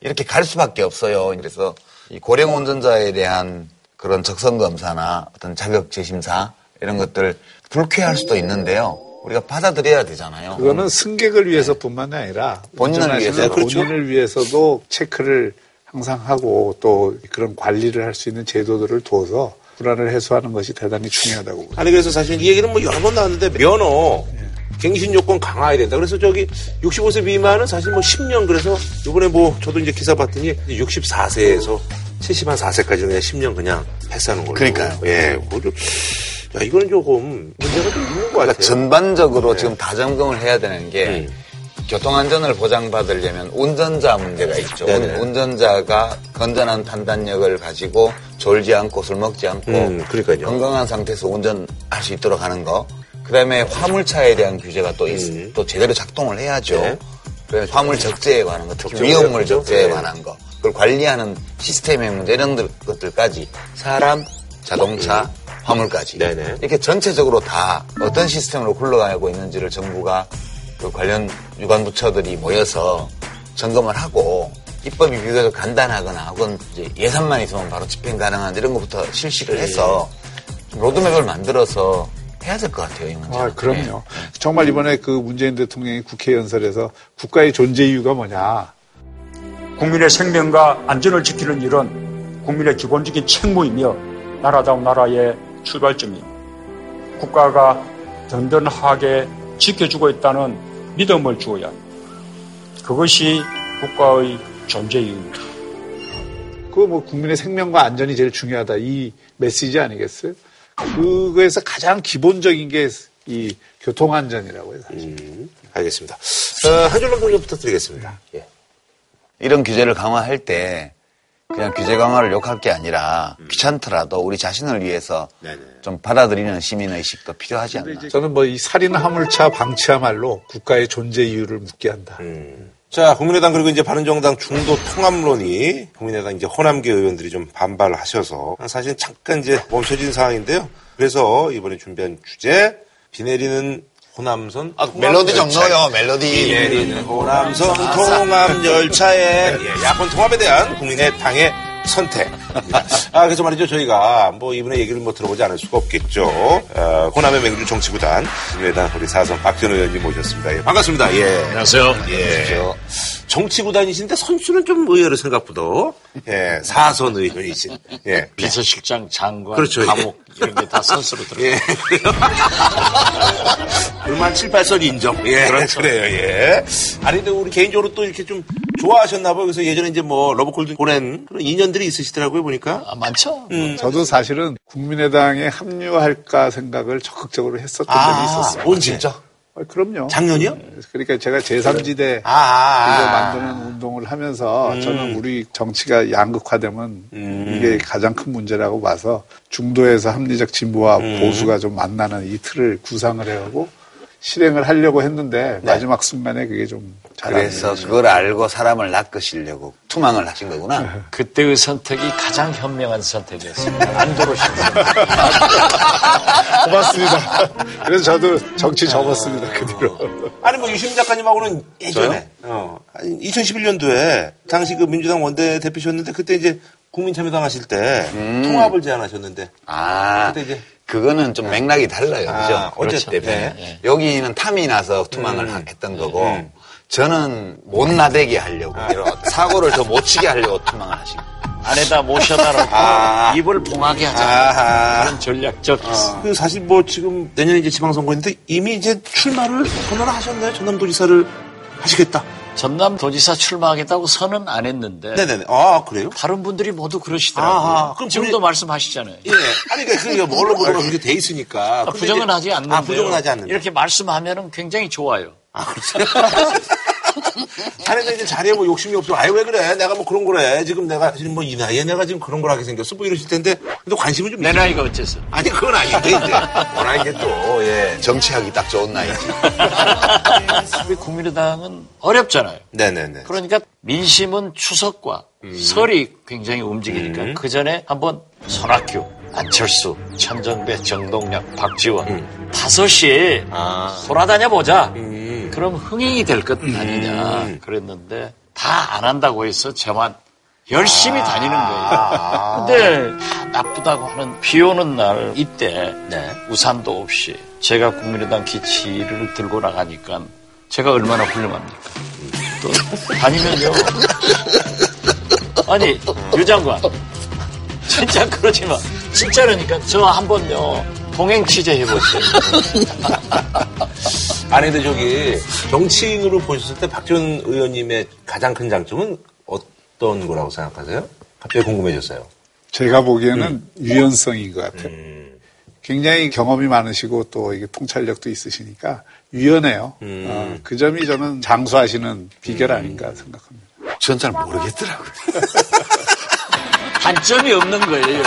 이렇게 갈 수밖에 없어요. 그래서 이 고령 운전자에 대한 그런 적성 검사나 어떤 자격 재심사 이런 것들 불쾌할 수도 있는데요. 우리가 받아들여야 되잖아요. 그거는 승객을 위해서뿐만이 아니라 본인을 위해서. 그렇죠. 본인을 위해서도 체크를 항상 하고 또 그런 관리를 할 수 있는 제도들을 둬서 불안을 해소하는 것이 대단히 중요하다고 봅니다. 아니 그래서 사실 이 얘기는 뭐 여러 번 나왔는데 면허 갱신 요건 강화해야 된다. 그래서 저기 65세 미만은 사실 뭐 10년 그래서 이번에 뭐 저도 이제 기사 봤더니 64세에서 74세까지 그냥 10년 그냥 패스하는 걸로. 그러니까요. 예. 그거 좀, 야 이거는 조금 문제가 좀 있는 것 같아요. 그러니까 전반적으로 네. 지금 다 점검을 해야 되는 게 음. 교통안전을 보장받으려면 운전자 문제가 있죠. 네네. 운- 운전자가 건전한 판단력을 가지고 졸지 않고 술 먹지 않고 음, 그러니까요. 건강한 상태에서 운전할 수 있도록 하는 거. 그다음에 화물차에 대한 규제가 또, 있- 음. 또 제대로 작동을 해야죠. 네. 그래서 화물 적재에 관한 거, 특히 위험물 그렇죠. 적재에 네. 관한 거, 그걸 관리하는 시스템의 문제 이런 들- 것들까지 사람, 자동차, 화물까지 네네. 이렇게 전체적으로 다 어떤 시스템으로 굴러가고 있는지를 정부가 그 관련 유관 부처들이 모여서 점검을 하고 입법이 비교적 간단하거나 혹은 예산만 있으면 바로 집행 가능한 이런 것부터 실시를 해서 좀 로드맵을 만들어서 해야 될 것 같아요, 이 문제. 아, 그럼요. 정말 이번에 그 문재인 대통령이 국회 연설에서 국가의 존재 이유가 뭐냐. 국민의 생명과 안전을 지키는 일은 국민의 기본적인 책무이며 나라다운 나라의 출발점입니다. 국가가 든든하게 지켜주고 있다는 믿음을 주어야 합니다. 그것이 국가의 존재 이유입니다. 그 뭐 국민의 생명과 안전이 제일 중요하다 이 메시지 아니겠어요? 그거에서 가장 기본적인 게 이 교통 안전이라고 해요. 사실. 음, 알겠습니다. 어, 한줄 평좀 부탁드리겠습니다. 예. 이런 규제를 강화할 때 그냥 규제 강화를 욕할 게 아니라 귀찮더라도 우리 자신을 위해서 좀 받아들이는 시민의식도 필요하지 않나. 저는 뭐 이 살인 화물차 방치야말로 국가의 존재 이유를 묻게 한다. 자, 국민의당 그리고 이제 바른정당 중도 통합론이 국민의당 이제 호남계 의원들이 좀 반발하셔서 사실 잠깐 이제 멈춰진 상황인데요. 그래서 이번에 준비한 주제 비 내리는 호남선 아, 멜로디 좀 넣어요, 멜로디. 비 내리는 호남선 통합 열차에 예, 야권 통합에 대한 국민의당의 선택. 아, 그래서 말이죠. 저희가 뭐 이분의 얘기를 뭐 들어보지 않을 수가 없겠죠. 어, 호남의 맹주 정치구단 국민의당 우리 사선 박전 의원님 모셨습니다. 예, 반갑습니다. 예. 안녕하세요. 예. 정치구단이신데 선수는 좀 의외로 생각보다 예, 사선 의원이신. 예. 비서실장, 장관, 그렇죠. 감옥 이런 게 다 선수로 들어요. 예. 불만 7, 8선 인정. 예. 그렇죠. 그래요, 예. 아니, 근데 우리 개인적으로 또 이렇게 좀 좋아하셨나 봐요. 그래서 예전에 이제 뭐 러브콜도 보낸 그런 인연들이 있으시더라고요, 보니까. 아, 많죠. 음. 저도 사실은 국민의당에 합류할까 생각을 적극적으로 했었던 적이 있었어요. 어 진짜? 아, 그럼요. 작년이요? 그러니까 제가 제3지대 아, 이거 만드는 운동을 하면서 음. 저는 우리 정치가 양극화되면 음. 이게 가장 큰 문제라고 봐서 중도에서 합리적 진보와 음. 보수가 좀 만나는 이 틀을 구상을 해오고 실행을 하려고 했는데 네. 마지막 순간에 그게 좀잘안 그래서. 그걸 알고 사람을 낚으시려고 투망을 하신 거구나. 그때의 선택이 가장 현명한 선택이었습니다. 안도로 신선. 고맙습니다. 그래서 저도 정치 접었습니다. 그 뒤로. 아니, 뭐 유시민 작가님하고는 예전에? 어, 2011년도에 당시 그 민주당 원내대표셨는데 그때 이제 국민참여당 하실 때 통합을 제안하셨는데. 아, 그때 이제 그거는 좀 맥락이 달라요. 아, 그죠? 어쨌든, 그렇죠. 네. 네. 여기는 탐이 나서 투망을 음. 했던 거고, 저는 못 나대게 하려고, 사고를 더 못 치게 하려고 투망을 하신 거예요. 안에다 모셔다 놓고 아. 입을 봉하게 하자. 그런 전략적. 그 사실 뭐 지금 내년에 이제 지방선거인데 이미 이제 출마를 선언을 하셨나요? 전남도지사를 하시겠다. 전남 도지사 출마하겠다고 선은 안 했는데. 네네네. 아, 그래요? 다른 분들이 모두 그러시더라고요. 아하. 그럼 지금도 본인- 말씀하시잖아요. 예. 아니, 그러니까 뭐 언론 보도가 그렇게 돼 있으니까. 아, 부정은 이제- 하지 않는데. 아, 부정은 하지 않는데. 이렇게 말씀하면은 굉장히 좋아요. 자네가 이제 자리에 뭐 욕심이 없어. 아유, 왜 그래? 내가 뭐 그런 거래. 지금 내가 지금 뭐 이 나이에 내가 지금 그런 걸 하게 생겼어. 뭐 이러실 텐데. 근데 관심은 좀. 내 있어요. 나이가 어째서? 아니, 그건 아닌데, 이제. 워낙 이제 또, 예. 정치하기 딱 좋은 나이지. 우리 국민의당은 어렵잖아요. 네네네. 그러니까 민심은 추석과 설이 굉장히 움직이니까 음. 그 전에 한번 손학규, 안철수, 천정배, 정동영, 박지원 다섯이 아. 돌아다녀 보자. 음. 그럼 흥행이 될 것 아니냐 그랬는데 다 안 한다고 해서 저만 열심히 다니는 거예요. 근데 다 나쁘다고 하는 비 오는 날 이때 우산도 없이 제가 국민의당 기치를 들고 나가니까 제가 얼마나 훌륭합니까? 또 다니면요. 아니 유 장관 진짜 그러지 마. 진짜라니까 저 한번요 동행 취재 해보세요. 아니, 근데 저기, 정치인으로 보셨을 때 박지원 의원님의 가장 큰 장점은 어떤 거라고 생각하세요? 갑자기 궁금해졌어요. 제가 보기에는 음. 유연성인 것 같아요. 굉장히 경험이 많으시고 또 이게 통찰력도 있으시니까 유연해요. 음. 어, 그 점이 저는 장수하시는 비결 아닌가 생각합니다. 전 잘 모르겠더라고요. 단점이 없는 거예요.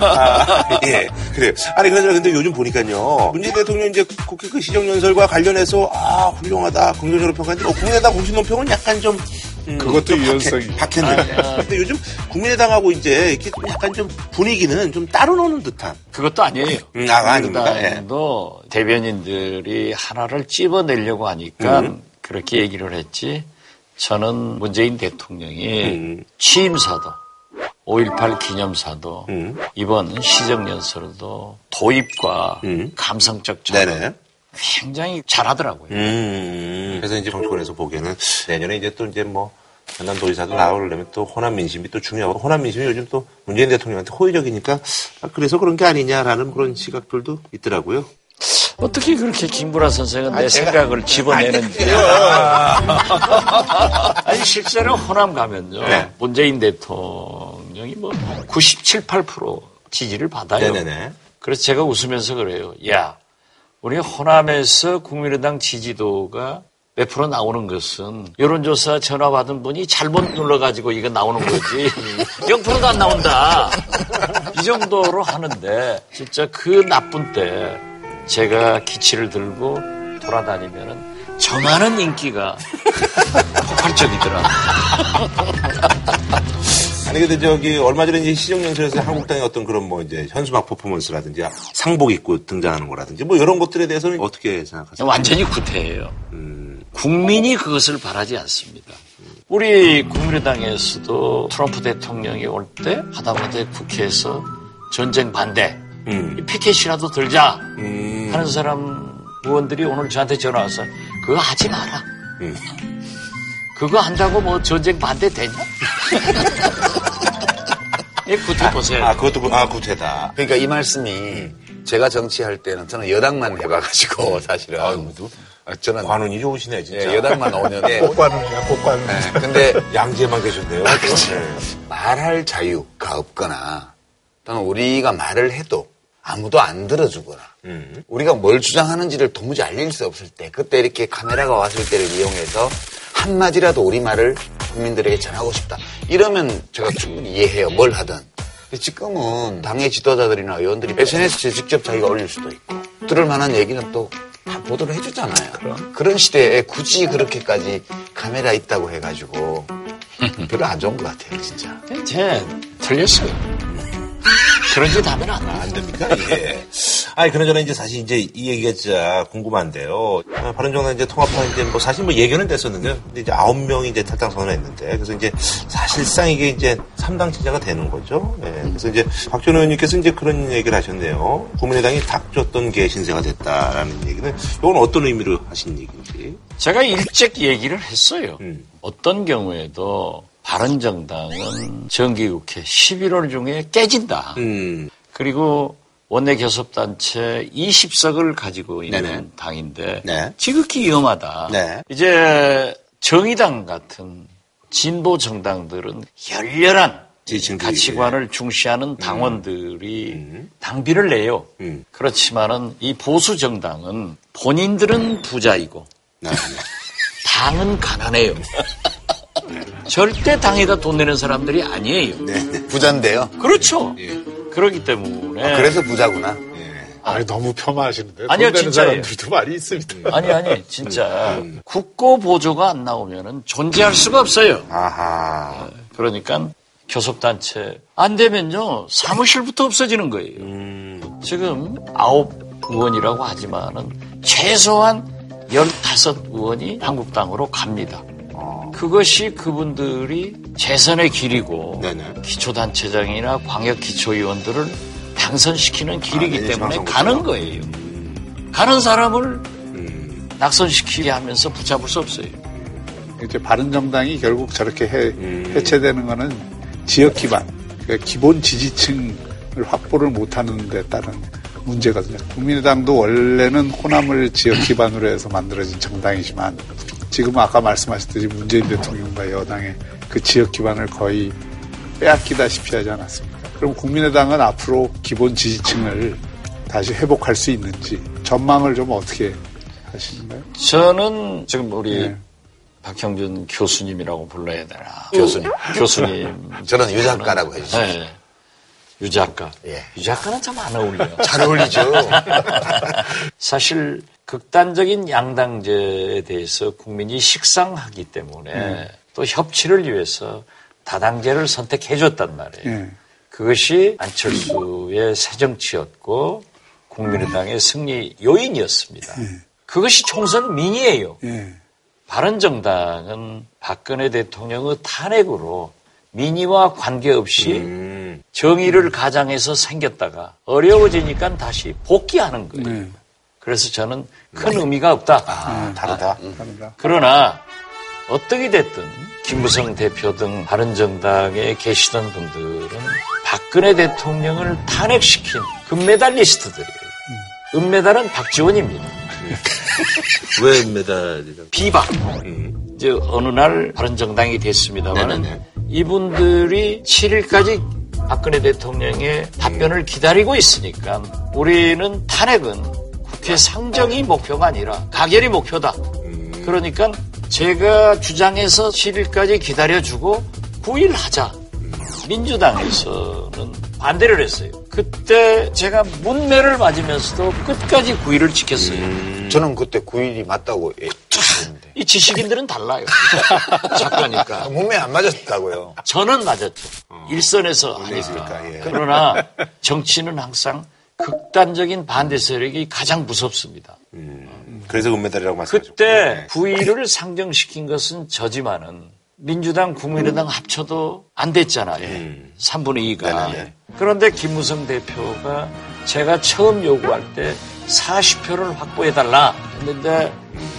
아, 예, 그래요. 아니, 그러나 근데 요즘 보니까요. 문재인 대통령 이제 국회 그 시정연설과 관련해서, 아, 훌륭하다, 긍정적으로 평가했는데, 어, 국민의당 공식 논평은 약간 좀, 음, 그것도 좀 유연성이. 박했, 는데 근데 요즘 국민의당하고 이제 이렇게 좀 약간 좀 분위기는 좀 따로 노는 듯한. 그것도 아니에요. 음, 아, 아닙니까? 예. 국민의당도 대변인들이 하나를 찝어내려고 하니까 음. 그렇게 얘기를 했지. 저는 문재인 대통령이 취임사도 5.18 기념사도 이번 시정연설도 도입과 감성적 작업 굉장히 잘하더라고요. 음, 그래서 이제 정치권에서 보기에는 내년에 이제 또 이제 뭐 전남 도지사도 나오려면 또 호남 민심이 또 중요하고 호남 민심이 요즘 또 문재인 대통령한테 호의적이니까 아, 그래서 그런 게 아니냐라는 그런 시각들도 있더라고요. 어떻게 그렇게 김구라 선생은 내 생각을 집어내는지. 아니, 실제로 호남 가면요. 네. 문재인 대통령이 뭐 97, 8% 지지를 받아요. 네네네. 그래서 제가 웃으면서 그래요. 야, 우리 호남에서 국민의당 지지도가 몇 프로 나오는 것은 여론조사 전화 받은 분이 잘못 눌러가지고 이거 나오는 거지 0%도 안 나온다 이 정도로 하는데 진짜 그 나쁜 때 제가 기치를 들고 돌아다니면은 저만한 인기가 폭발적이더라 아니 근데 저기 얼마 전에 이제 시정연설에서 한국당의 어떤 그런 뭐 이제 현수막 퍼포먼스라든지 상복 입고 등장하는 거라든지 뭐 이런 것들에 대해서는 어떻게 생각하세요? 완전히 구태예요. 국민이 그것을 바라지 않습니다. 우리 국민의당에서도 트럼프 대통령이 올 때 하다못해 국회에서 전쟁 반대, 이 피켓이라도 들자 하는 사람 의원들이 오늘 저한테 전화 와서 그거 하지 마라. 그거 한다고 뭐 전쟁 반대 되냐? 이 구태 보세요. 아 그것도 구- 아 구태다. 그러니까 이 말씀이 제가 정치할 때는 저는 여당만 해봐가지고 사실은 아, 저는 관운이 좋으시네 진짜. 예, 여당만 5년에 꽃관운이야 꽃관운. 네, 근데 양재만 계셨네요. 아, 그치. 말할 자유가 없거나 또는 우리가 말을 해도 아무도 안 들어주거나 음. 우리가 뭘 주장하는지를 도무지 알릴 수 없을 때 그때 이렇게 카메라가 왔을 때를 이용해서 한마디라도 우리 말을 국민들에게 전하고 싶다. 이러면 제가 충분히 이해해요. 뭘 하든. 지금은 당의 지도자들이나 의원들이 SNS에 직접 자기가 올릴 수도 있고 들을 만한 얘기는 또 다 보도를 해주잖아요. 그런 시대에 굳이 그렇게까지 카메라 있다고 해가지고 별로 안 좋은 것 같아요, 진짜. 제 틀렸어요. 그런 짓 하면 안 돼. 안 됩니까 이게? 아니 그나저나 이제 사실 이제 이 얘기가 진짜 궁금한데요. 아, 바른정당 이제 통합한 이제 뭐 사실 뭐 예견은 됐었는데 근데 이제 아홉 명이 이제 탈당 선언했는데 그래서 이제 사실상 이게 이제 3당 체제가 되는 거죠. 네, 그래서 이제 박준 의원님께서 이제 그런 얘기를 하셨네요. 국민의당이 닥쳤던 게 신세가 됐다라는 얘기는 이건 어떤 의미로 하신 얘기인지. 제가 일찍 얘기를 했어요. 어떤 경우에도 바른정당은 정기국회 11월 중에 깨진다. 음. 그리고 원내 교섭단체 20석을 가지고 있는 네네. 당인데 네. 지극히 위험하다. 네. 이제 정의당 같은 진보 정당들은 열렬한 가치관을 중시하는 당원들이 당비를 내요. 음. 그렇지만은 이 보수 정당은 본인들은 부자이고 당은 가난해요. 절대 당에다 돈 내는 사람들이 아니에요. 부자인데요. 그렇죠. 그렇기 때문에 아, 그래서 부자구나. 아, 너무 폄하하시는데. 아니요, 진짜예요. 사람들도 많이 있습니다. 아니 아니 진짜 국고 보조가 안 나오면은 존재할 수가 없어요. 아하. 그러니까 교섭단체 안 되면요 사무실부터 없어지는 거예요. 음. 지금 아홉 의원이라고 하지만은 최소한 열다섯 의원이 한국당으로 갑니다. 그것이 그분들이 재선의 길이고 기초단체장이나 광역기초위원들을 당선시키는 길이기 아, 네, 때문에 지방선거구나. 가는 거예요. 가는 사람을 낙선시키게 하면서 붙잡을 수 없어요. 이제 바른정당이 결국 저렇게 해, 음. 해체되는 거는 지역 기반, 그러니까 기본 지지층을 확보를 못하는 데 따른 문제거든요. 국민의당도 원래는 호남을 지역 기반으로 해서 만들어진 정당이지만 지금은 아까 말씀하셨듯이 문재인 대통령과 여당의 그 지역 기반을 거의 빼앗기다시피 하지 않았습니까? 그럼 국민의당은 앞으로 기본 지지층을 다시 회복할 수 있는지 전망을 좀 어떻게 하시는가요? 저는 지금 우리 네. 박형준 교수님이라고 불러야 되나? 교수님. 교수님. 저는 유작가라고 해주세요. 네. 유작가. 예. 유작가는 참 안 어울려요. 잘 어울리죠. 사실 극단적인 양당제에 대해서 국민이 식상하기 때문에 음. 또 협치를 위해서 다당제를 선택해줬단 말이에요. 예. 그것이 안철수의 새 정치였고 국민의당의 승리 요인이었습니다. 그것이 총선 민이에요. 예. 바른정당은 박근혜 대통령의 탄핵으로 민의와 관계없이 음. 정의를 가장해서 생겼다가 어려워지니까 다시 복귀하는 거예요. 네. 그래서 저는 큰 의미가 없다. 아, 다르다. 다른가? 그러나 어떻게 됐든 김무성 대표 등 바른정당에 계시던 분들은 박근혜 대통령을 탄핵시킨 금메달리스트들이에요. 은메달은 박지원입니다. 왜 메달이라? 비박. 이제 어느 날 바른정당이 됐습니다만 이분들이 7일까지 박근혜 대통령의 답변을 기다리고 있으니까 우리는 탄핵은 국회 상정이 목표가 아니라 가결이 목표다. 그러니까 제가 주장해서 7일까지 기다려주고 9일 하자. 민주당에서는 반대를 했어요. 그때 제가 문매를 맞으면서도 끝까지 9일을 지켰어요. 저는 그때 9일이 맞다고 예, 했는데. 이 지식인들은 달라요. 작가니까. 몸에 안 맞았다고요. 저는 맞았죠. 일선에서 하니까. 예. 그러나 정치는 항상 극단적인 반대 세력이 가장 무섭습니다. 그래서 은메달이라고 말씀하셨고. 그때 9일을 상정시킨 것은 저지만은 민주당, 국민의당 합쳐도 안 됐잖아요. 3분의 2가. 네네네. 그런데 김무성 대표가 제가 처음 요구할 때 40표를 확보해달라 했는데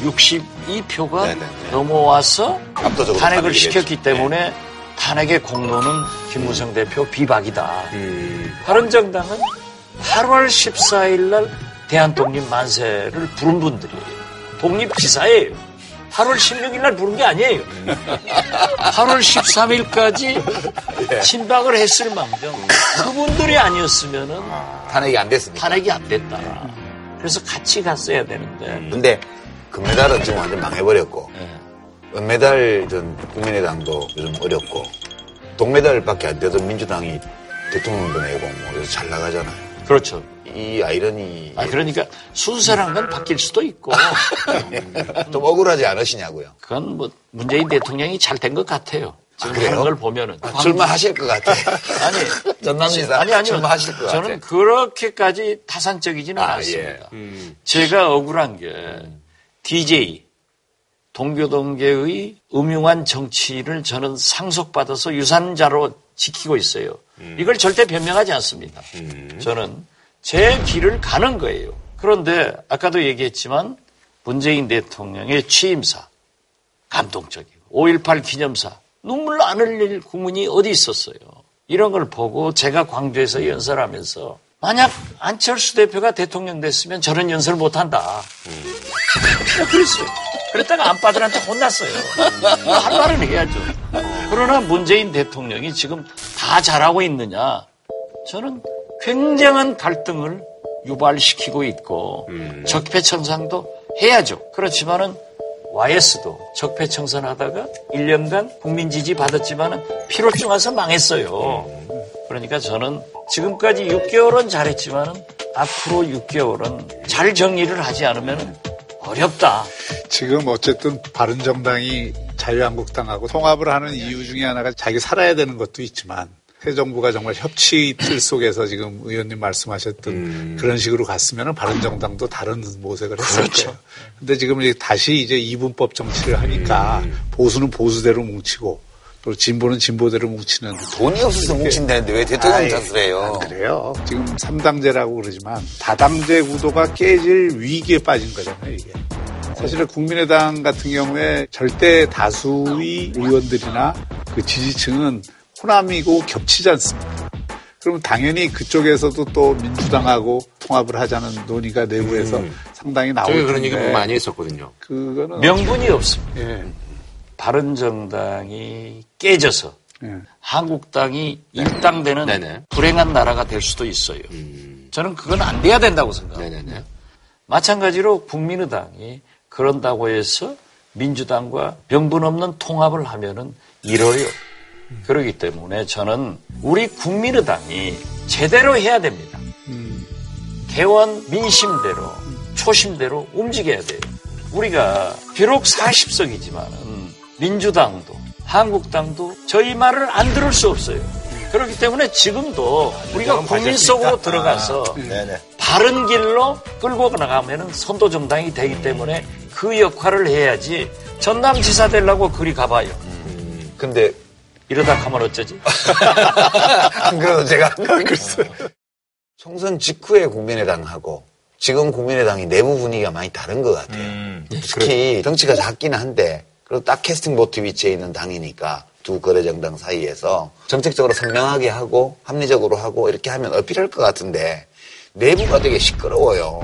62표가 네네네. 넘어와서 탄핵을 시켰기 때문에 탄핵의 공로는 김무성 대표 비박이다. 음. 바른정당은 8월 14일 날 대한독립 만세를 부른 분들이에요. 독립지사예요. 8월 16일 날 부른 게 아니에요. 8월 13일까지 친박을 했을 망정 그분들이 아니었으면은 탄핵이 안 됐습니다. 탄핵이 안 됐다. 그래서 같이 갔어야 되는데 근데 금메달은 지금 완전 망해버렸고 예. 은메달은 국민의당도 요즘 어렵고 동메달밖에 안 돼도 민주당이 대통령도 내고 뭐 그래서 잘 나가잖아요. 그렇죠. 이 아이러니 아 그러니까 순서란 건 바뀔 수도 있고 좀 억울하지 않으시냐고요. 그건 뭐 문재인 대통령이 잘 된 것 같아요. 지금 그래요? 하는 걸 보면은 아, 출마하실 것 같아. 아니 전남지사 아니 아니요. 출마하실 것 같아. 저는 그렇게까지 타산적이지는 아, 않습니다. 예. 제가 억울한 게 DJ 동교동계의 음흉한 정치를 저는 상속받아서 유산자로 지키고 있어요. 이걸 절대 변명하지 않습니다. 저는 제 길을 가는 거예요. 그런데 아까도 얘기했지만 문재인 대통령의 취임사 감동적이고 5.18 기념사 눈물 안 흘릴 국민이 어디 있었어요. 이런 걸 보고 제가 광주에서 연설하면서 만약 안철수 대표가 대통령 됐으면 저런 연설 못한다. 그랬어요. 그랬다가 안빠들한테 혼났어요. 할 말은 해야죠. 그러나 문재인 대통령이 지금 다 잘하고 있느냐? 저는 굉장한 갈등을 유발시키고 있고 적폐청산도 해야죠. 그렇지만은 YS도 적폐청산하다가 1년간 국민 지지 받았지만은 피로증 와서 망했어요. 그러니까 저는 지금까지 6개월은 잘했지만은 앞으로 6개월은 잘 정리를 하지 않으면 어렵다. 지금 어쨌든 바른정당이 자유한국당하고 통합을 하는 이유 중에 하나가 자기 살아야 되는 것도 있지만 새 정부가 정말 협치 틀 속에서 지금 의원님 말씀하셨던 그런 식으로 갔으면 바른정당도 다른 모색을 했을 그렇죠. 거예요. 근데 지금 다시 이제 이분법 정치를 하니까 보수는 보수대로 뭉치고 또 진보는 진보대로 뭉치는 돈이 없어서 뭉친다는데 왜 대통령 탓을 해요? 안 그래요. 지금 삼당제라고 그러지만 다당제 구도가 깨질 위기에 빠진 거잖아요, 이게. 사실은 국민의당 같은 경우에 절대 다수의 의원들이나 그 지지층은 호남이고 겹치지 않습니다. 그러면 당연히 그쪽에서도 또 민주당하고 통합을 하자는 논의가 내부에서 상당히 나올 저희. 그런 얘기 많이 했었거든요. 그거는 명분이 없습니다. 예. 바른정당이 깨져서 예. 한국당이 일당되는 네네. 불행한 나라가 될 수도 있어요. 저는 그건 안 돼야 된다고 생각합니다. 네네네. 마찬가지로 국민의당이 그런다고 해서 민주당과 명분 없는 통합을 하면은 이뤄요. 그렇기 때문에 저는 우리 국민의당이 제대로 해야 됩니다. 개원 민심대로 초심대로 움직여야 돼요. 우리가 비록 40석이지만은 민주당도 한국당도 저희 말을 안 들을 수 없어요. 그렇기 때문에 지금도 우리가 국민 속으로 들어가서 네네. 바른 길로 끌고 나가면 선도 정당이 되기 때문에 그 역할을 해야지 전남지사 되려고 그리 가봐요. 근데 이러다 가면 어쩌지? 그래서 제가 글쎄. 총선 직후에 국민의당하고 지금 국민의당이 내부 분위기가 많이 다른 것 같아요. 음. 특히 덩치가 작기는 한데 그리고 딱 캐스팅 보트 위치에 있는 당이니까 두 거래 정당 사이에서 정책적으로 선명하게 하고 합리적으로 하고 이렇게 하면 어필할 것 같은데 내부가 되게 시끄러워요.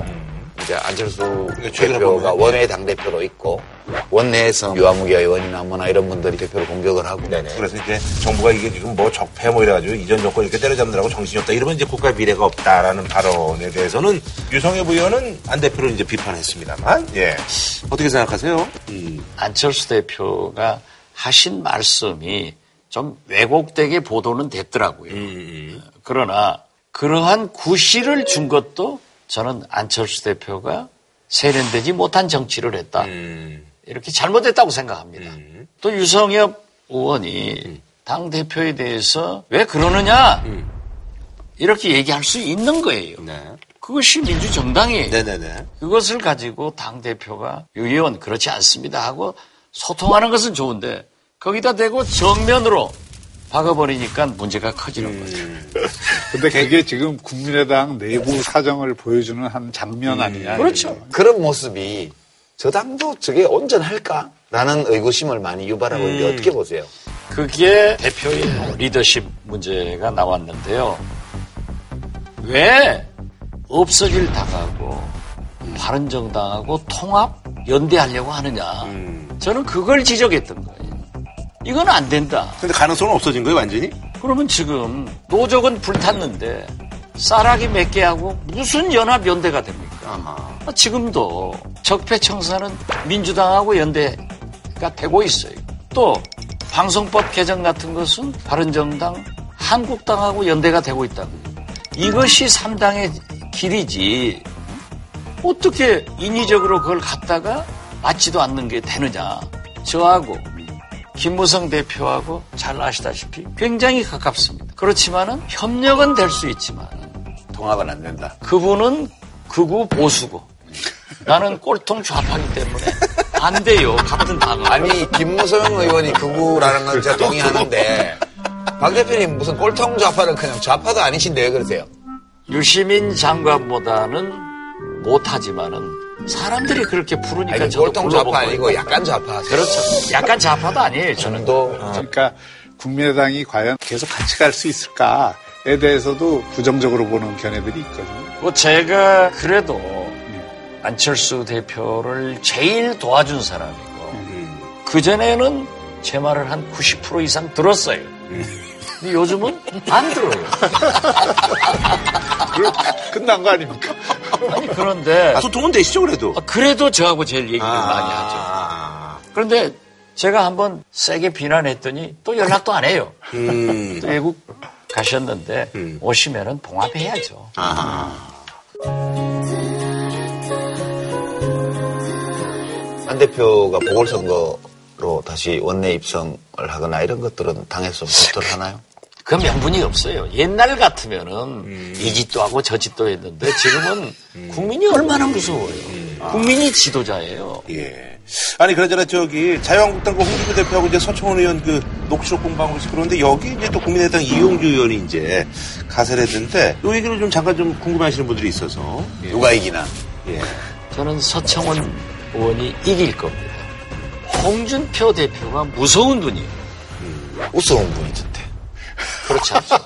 이제 안철수 대표가 원외 당 대표로 있고 원내에서 유아무개 의원이나 뭐나 이런 분들이 대표를 공격을 하고. 그래서 이제 정부가 이게 지금 뭐 적폐 뭐 이래가지고 이전 정권 이렇게 때려잡느라고 정신이 없다. 이러면 이제 국가의 미래가 없다라는 발언에 대해서는 유성엽 의원은 안 대표를 이제 비판했습니다만. 예. 어떻게 생각하세요? 안철수 대표가 하신 말씀이 좀 왜곡되게 보도는 됐더라고요. 그러나 그러한 구실을 준 것도 저는 안철수 대표가 세련되지 못한 정치를 했다. 이렇게 잘못했다고 생각합니다. 또 유성엽 의원이 당 대표에 대해서 왜 그러느냐 이렇게 얘기할 수 있는 거예요. 그것이 민주정당이에요. 그것을 가지고 당 대표가 유 의원 그렇지 않습니다 하고 소통하는 것은 좋은데 거기다 대고 정면으로 박아버리니까 문제가 커지는 거죠. 근데 그게 지금 국민의당 내부 사정을 보여주는 한 장면 아니냐. 그렇죠. 그런 모습이 저 당도 저게 온전할까? 라는 의구심을 많이 유발하고 있는데 어떻게 보세요? 그게 대표의 리더십 문제가 나왔는데요. 왜 없어질 당하고 바른정당하고 통합 연대하려고 하느냐. 저는 그걸 지적했던 거예요. 이건 안 된다. 근데 가능성은 없어진 거예요 완전히? 그러면 지금 노적은 불탔는데 쌀하기 몇개 하고 무슨 연합 연대가 됩니까? 아, 지금도 적폐청사는 민주당하고 연대가 되고 있어요. 또 방송법 개정 같은 것은 바른정당, 한국당하고 연대가 되고 있다고요. 이것이 3당의 길이지 어떻게 인위적으로 그걸 갖다가 맞지도 않는 게 되느냐. 저하고 김무성 대표하고 잘 아시다시피 굉장히 가깝습니다. 그렇지만은 협력은 될 수 있지만 통합은 안 된다. 그분은 극우 보수고 나는 꼴통 좌파기 때문에 안 돼요. 같은 당은. 아니 김무성 의원이 극우라는 건 제가 동의하는데 박 대표님 무슨 꼴통 좌파를 그냥 좌파도 아니신데 왜 그러세요? 유시민 장관보다는 못하지만은 사람들이 그렇게 부르니까 아니, 저도 불러본 좌파 거예요. 아니고 약간 좌파. 그렇죠. 약간 좌파도 아니에요. 저는. 그러니까 국민의당이 과연 계속 같이 갈 수 있을까에 대해서도 부정적으로 보는 견해들이 있거든요. 뭐 제가 그래도 안철수 대표를 제일 도와준 사람이고 그 전에는 제 말을 한 90% 이상 들었어요. 근데 요즘은 안 들어요. 끝난 거 아닙니까? 아니 그런데 아, 소통은 되시죠 그래도? 아, 그래도 저하고 제일 얘기를 아. 많이 하죠. 그런데 제가 한번 세게 비난했더니 또 연락도 안 해요. 음. 또 외국 가셨는데 오시면은 봉합해야죠. 안 대표가 보궐선거로 다시 원내 입성을 하거나 이런 것들은 당에서 검토를 하나요? 그 명분이 없어요. 옛날 같으면은 이 짓도 하고 저 짓도 했는데 지금은 국민이 얼마나 무서워요. 국민이 지도자예요. 예. 아니 그러잖아 저기 자유한국당 그 홍준표 대표하고 이제 서청원 의원 그 녹취록 공방하고 있어 그런데 여기 이제 또 국민의당 이용주 의원이 이제 가세를 했는데 이 얘기를 좀 잠깐 좀 궁금해하시는 분들이 있어서 누가 이기나? 예. 저는 서청원 의원이 이길 겁니다. 홍준표 대표가 무서운 분이에요. 무서운 분이던데. 그렇지 않죠.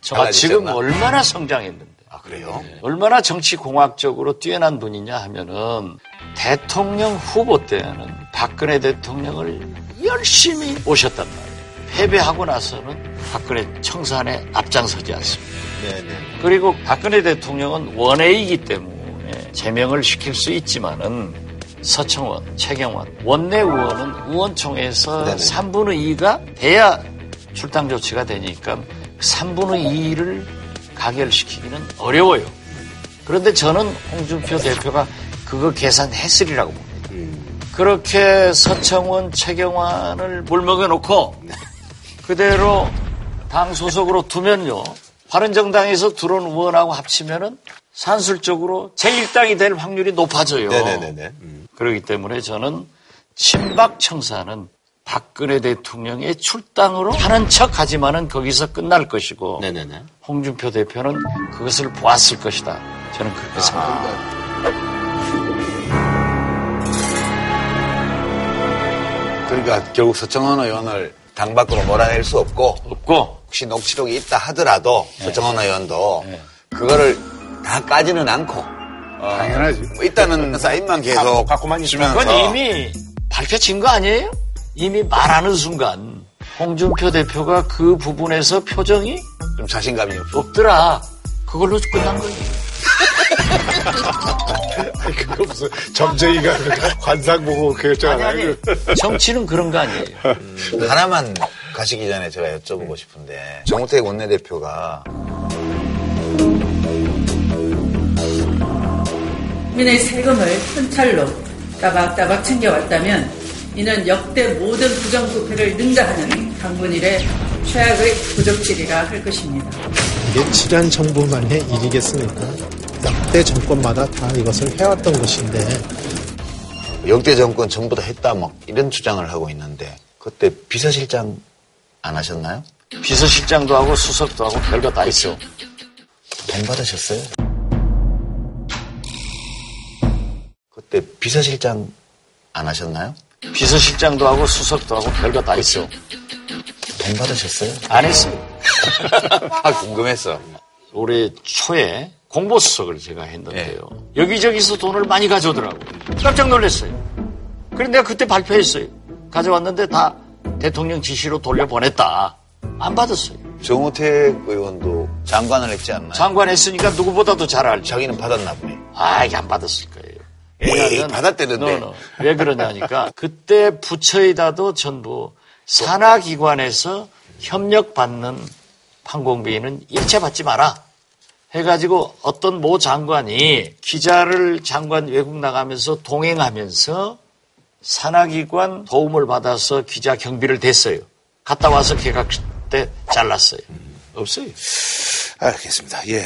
저가 강아지 지금. 얼마나 성장했는데. 아 그래요? 얼마나 정치 공학적으로 뛰어난 분이냐 하면은 대통령 후보 때는 박근혜 대통령을 열심히 모셨단 말이에요. 패배하고 나서는 박근혜 청산에 앞장서지 않습니다. 그리고 박근혜 대통령은 원외이기 때문에 제명을 시킬 수 있지만은 서청원, 최경원, 원내 의원은 의원총회에서 네네. 3분의 2가 돼야 출당 조치가 되니까 3분의 2를 가결시키기는 어려워요. 그런데 저는 홍준표 대표가 그거 계산했으리라고 봅니다. 그렇게 서청원, 최경환을 물먹여 놓고 그대로 당 소속으로 두면요. 바른정당에서 들어온 의원하고 합치면은 산술적으로 제1당이 될 확률이 높아져요. 네네네네. 그렇기 때문에 저는 친박 청사는 박근혜 대통령의 출당으로 하는 척 하지만은 거기서 끝날 것이고 네네네. 홍준표 대표는 그것을 보았을 것이다. 저는 그렇게 생각합니다. 그러니까 결국 서청원 의원을 당 밖으로 몰아낼 수 없고 없고 혹시 녹취록이 있다 하더라도 네. 서청원 의원도 그거를 다 까지는 않고 당연하지. 뭐 있다는 사인만 계속 갖고만 주면서 그건 이미 밝혀진 거 아니에요? 이미 말하는 순간 홍준표 대표가 그 부분에서 표정이 좀 자신감이 없어. 없더라. 그걸로 끝난 거예요. 그거 무슨 점쟁이가 관상 보고 결정 아니, 안 하고. 아니. 정치는 그런 거 아니에요. 하나만 가시기 전에 제가 여쭤보고 싶은데 정우택 원내대표가 국민의 세금을 현찰로 따박따박 챙겨왔다면 이는 역대 모든 부정부패를 능가하는 강분일의 최악의 부적질이라 할 것입니다. 이게 지난 정부만의 일이겠습니까? 역대 정권마다 다 이것을 해왔던 것인데 역대 정권 전부 다 했다 뭐 이런 주장을 하고 있는데 그때 비서실장 안 하셨나요? 비서실장도 하고 수석도 하고 별거 다 있어. 돈 받으셨어요? 그때 비서실장 안 하셨나요? 비서실장도 하고 수석도 하고 별거 다 있어. 돈 받으셨어요? 안 했어요. 아 궁금했어. 올해 초에 공보수석을 제가 했는데요. 예. 여기저기서 돈을 많이 가져오더라고요. 깜짝 놀랐어요. 그런데 내가 그때 발표했어요. 가져왔는데 다 대통령 지시로 돌려보냈다. 안 받았어요. 정우택 의원도 장관을 했지 않나요? 장관 했으니까 누구보다도 잘 알죠. 자기는 받았나 보네. 아, 이게 안 받았을 거예요. 왜냐하면- 받았대는데. No, no. 왜 그러냐니까 그때 부처에다도 전부 산하기관에서 협력받는 항공비는 일체 받지 마라. 해가지고 어떤 모 장관이 기자를 장관 외국 나가면서 동행하면서 산하기관 도움을 받아서 기자 경비를 댔어요. 갔다 와서 개각 때 잘랐어요. 없어요. 알겠습니다. 예.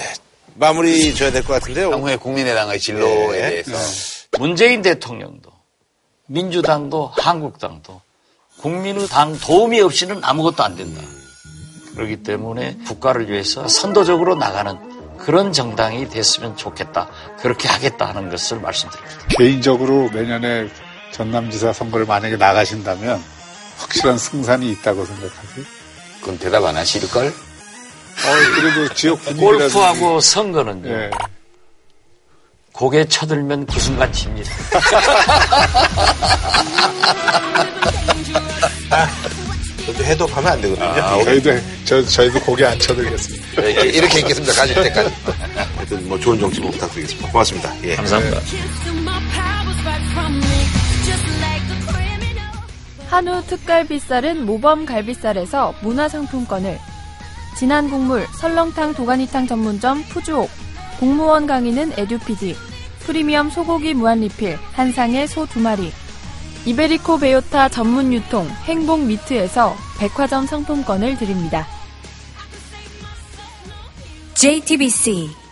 마무리 줘야 될 것 같은데요. 향후에 국민의당의 진로에 예. 대해서 문재인 대통령도 민주당도 한국당도 국민의 당 도움이 없이는 아무것도 안 된다. 그렇기 때문에 국가를 위해서 선도적으로 나가는 그런 정당이 됐으면 좋겠다. 그렇게 하겠다 하는 것을 말씀드립니다. 개인적으로 내년에 전남지사 선거를 만약에 나가신다면 확실한 승산이 있다고 생각하세요? 그건 대답 안 하실걸? 어, 그래도 지역 분위기라든지 골프하고 선거는요. 예. 고개 쳐들면 그 순간 집니다. 저도 해독하면 안 되거든요. 아, 저희도 저, 저희도 고개 안 쳐들겠습니다. 이렇게, 이렇게 있겠습니다. 가실 때까지. 하여튼 뭐 좋은 정치 부탁드리겠습니다. 고맙습니다. 예. 감사합니다. 한우 특갈비살은 모범 갈비살에서 문화상품권을 진한 국물 설렁탕 도가니탕 전문점 푸주옥 공무원 강의는 에듀피디 프리미엄 소고기 무한리필 한상의 소 두 마리 이베리코 베요타 전문 유통 행복 미트에서 백화점 상품권을 드립니다. JTBC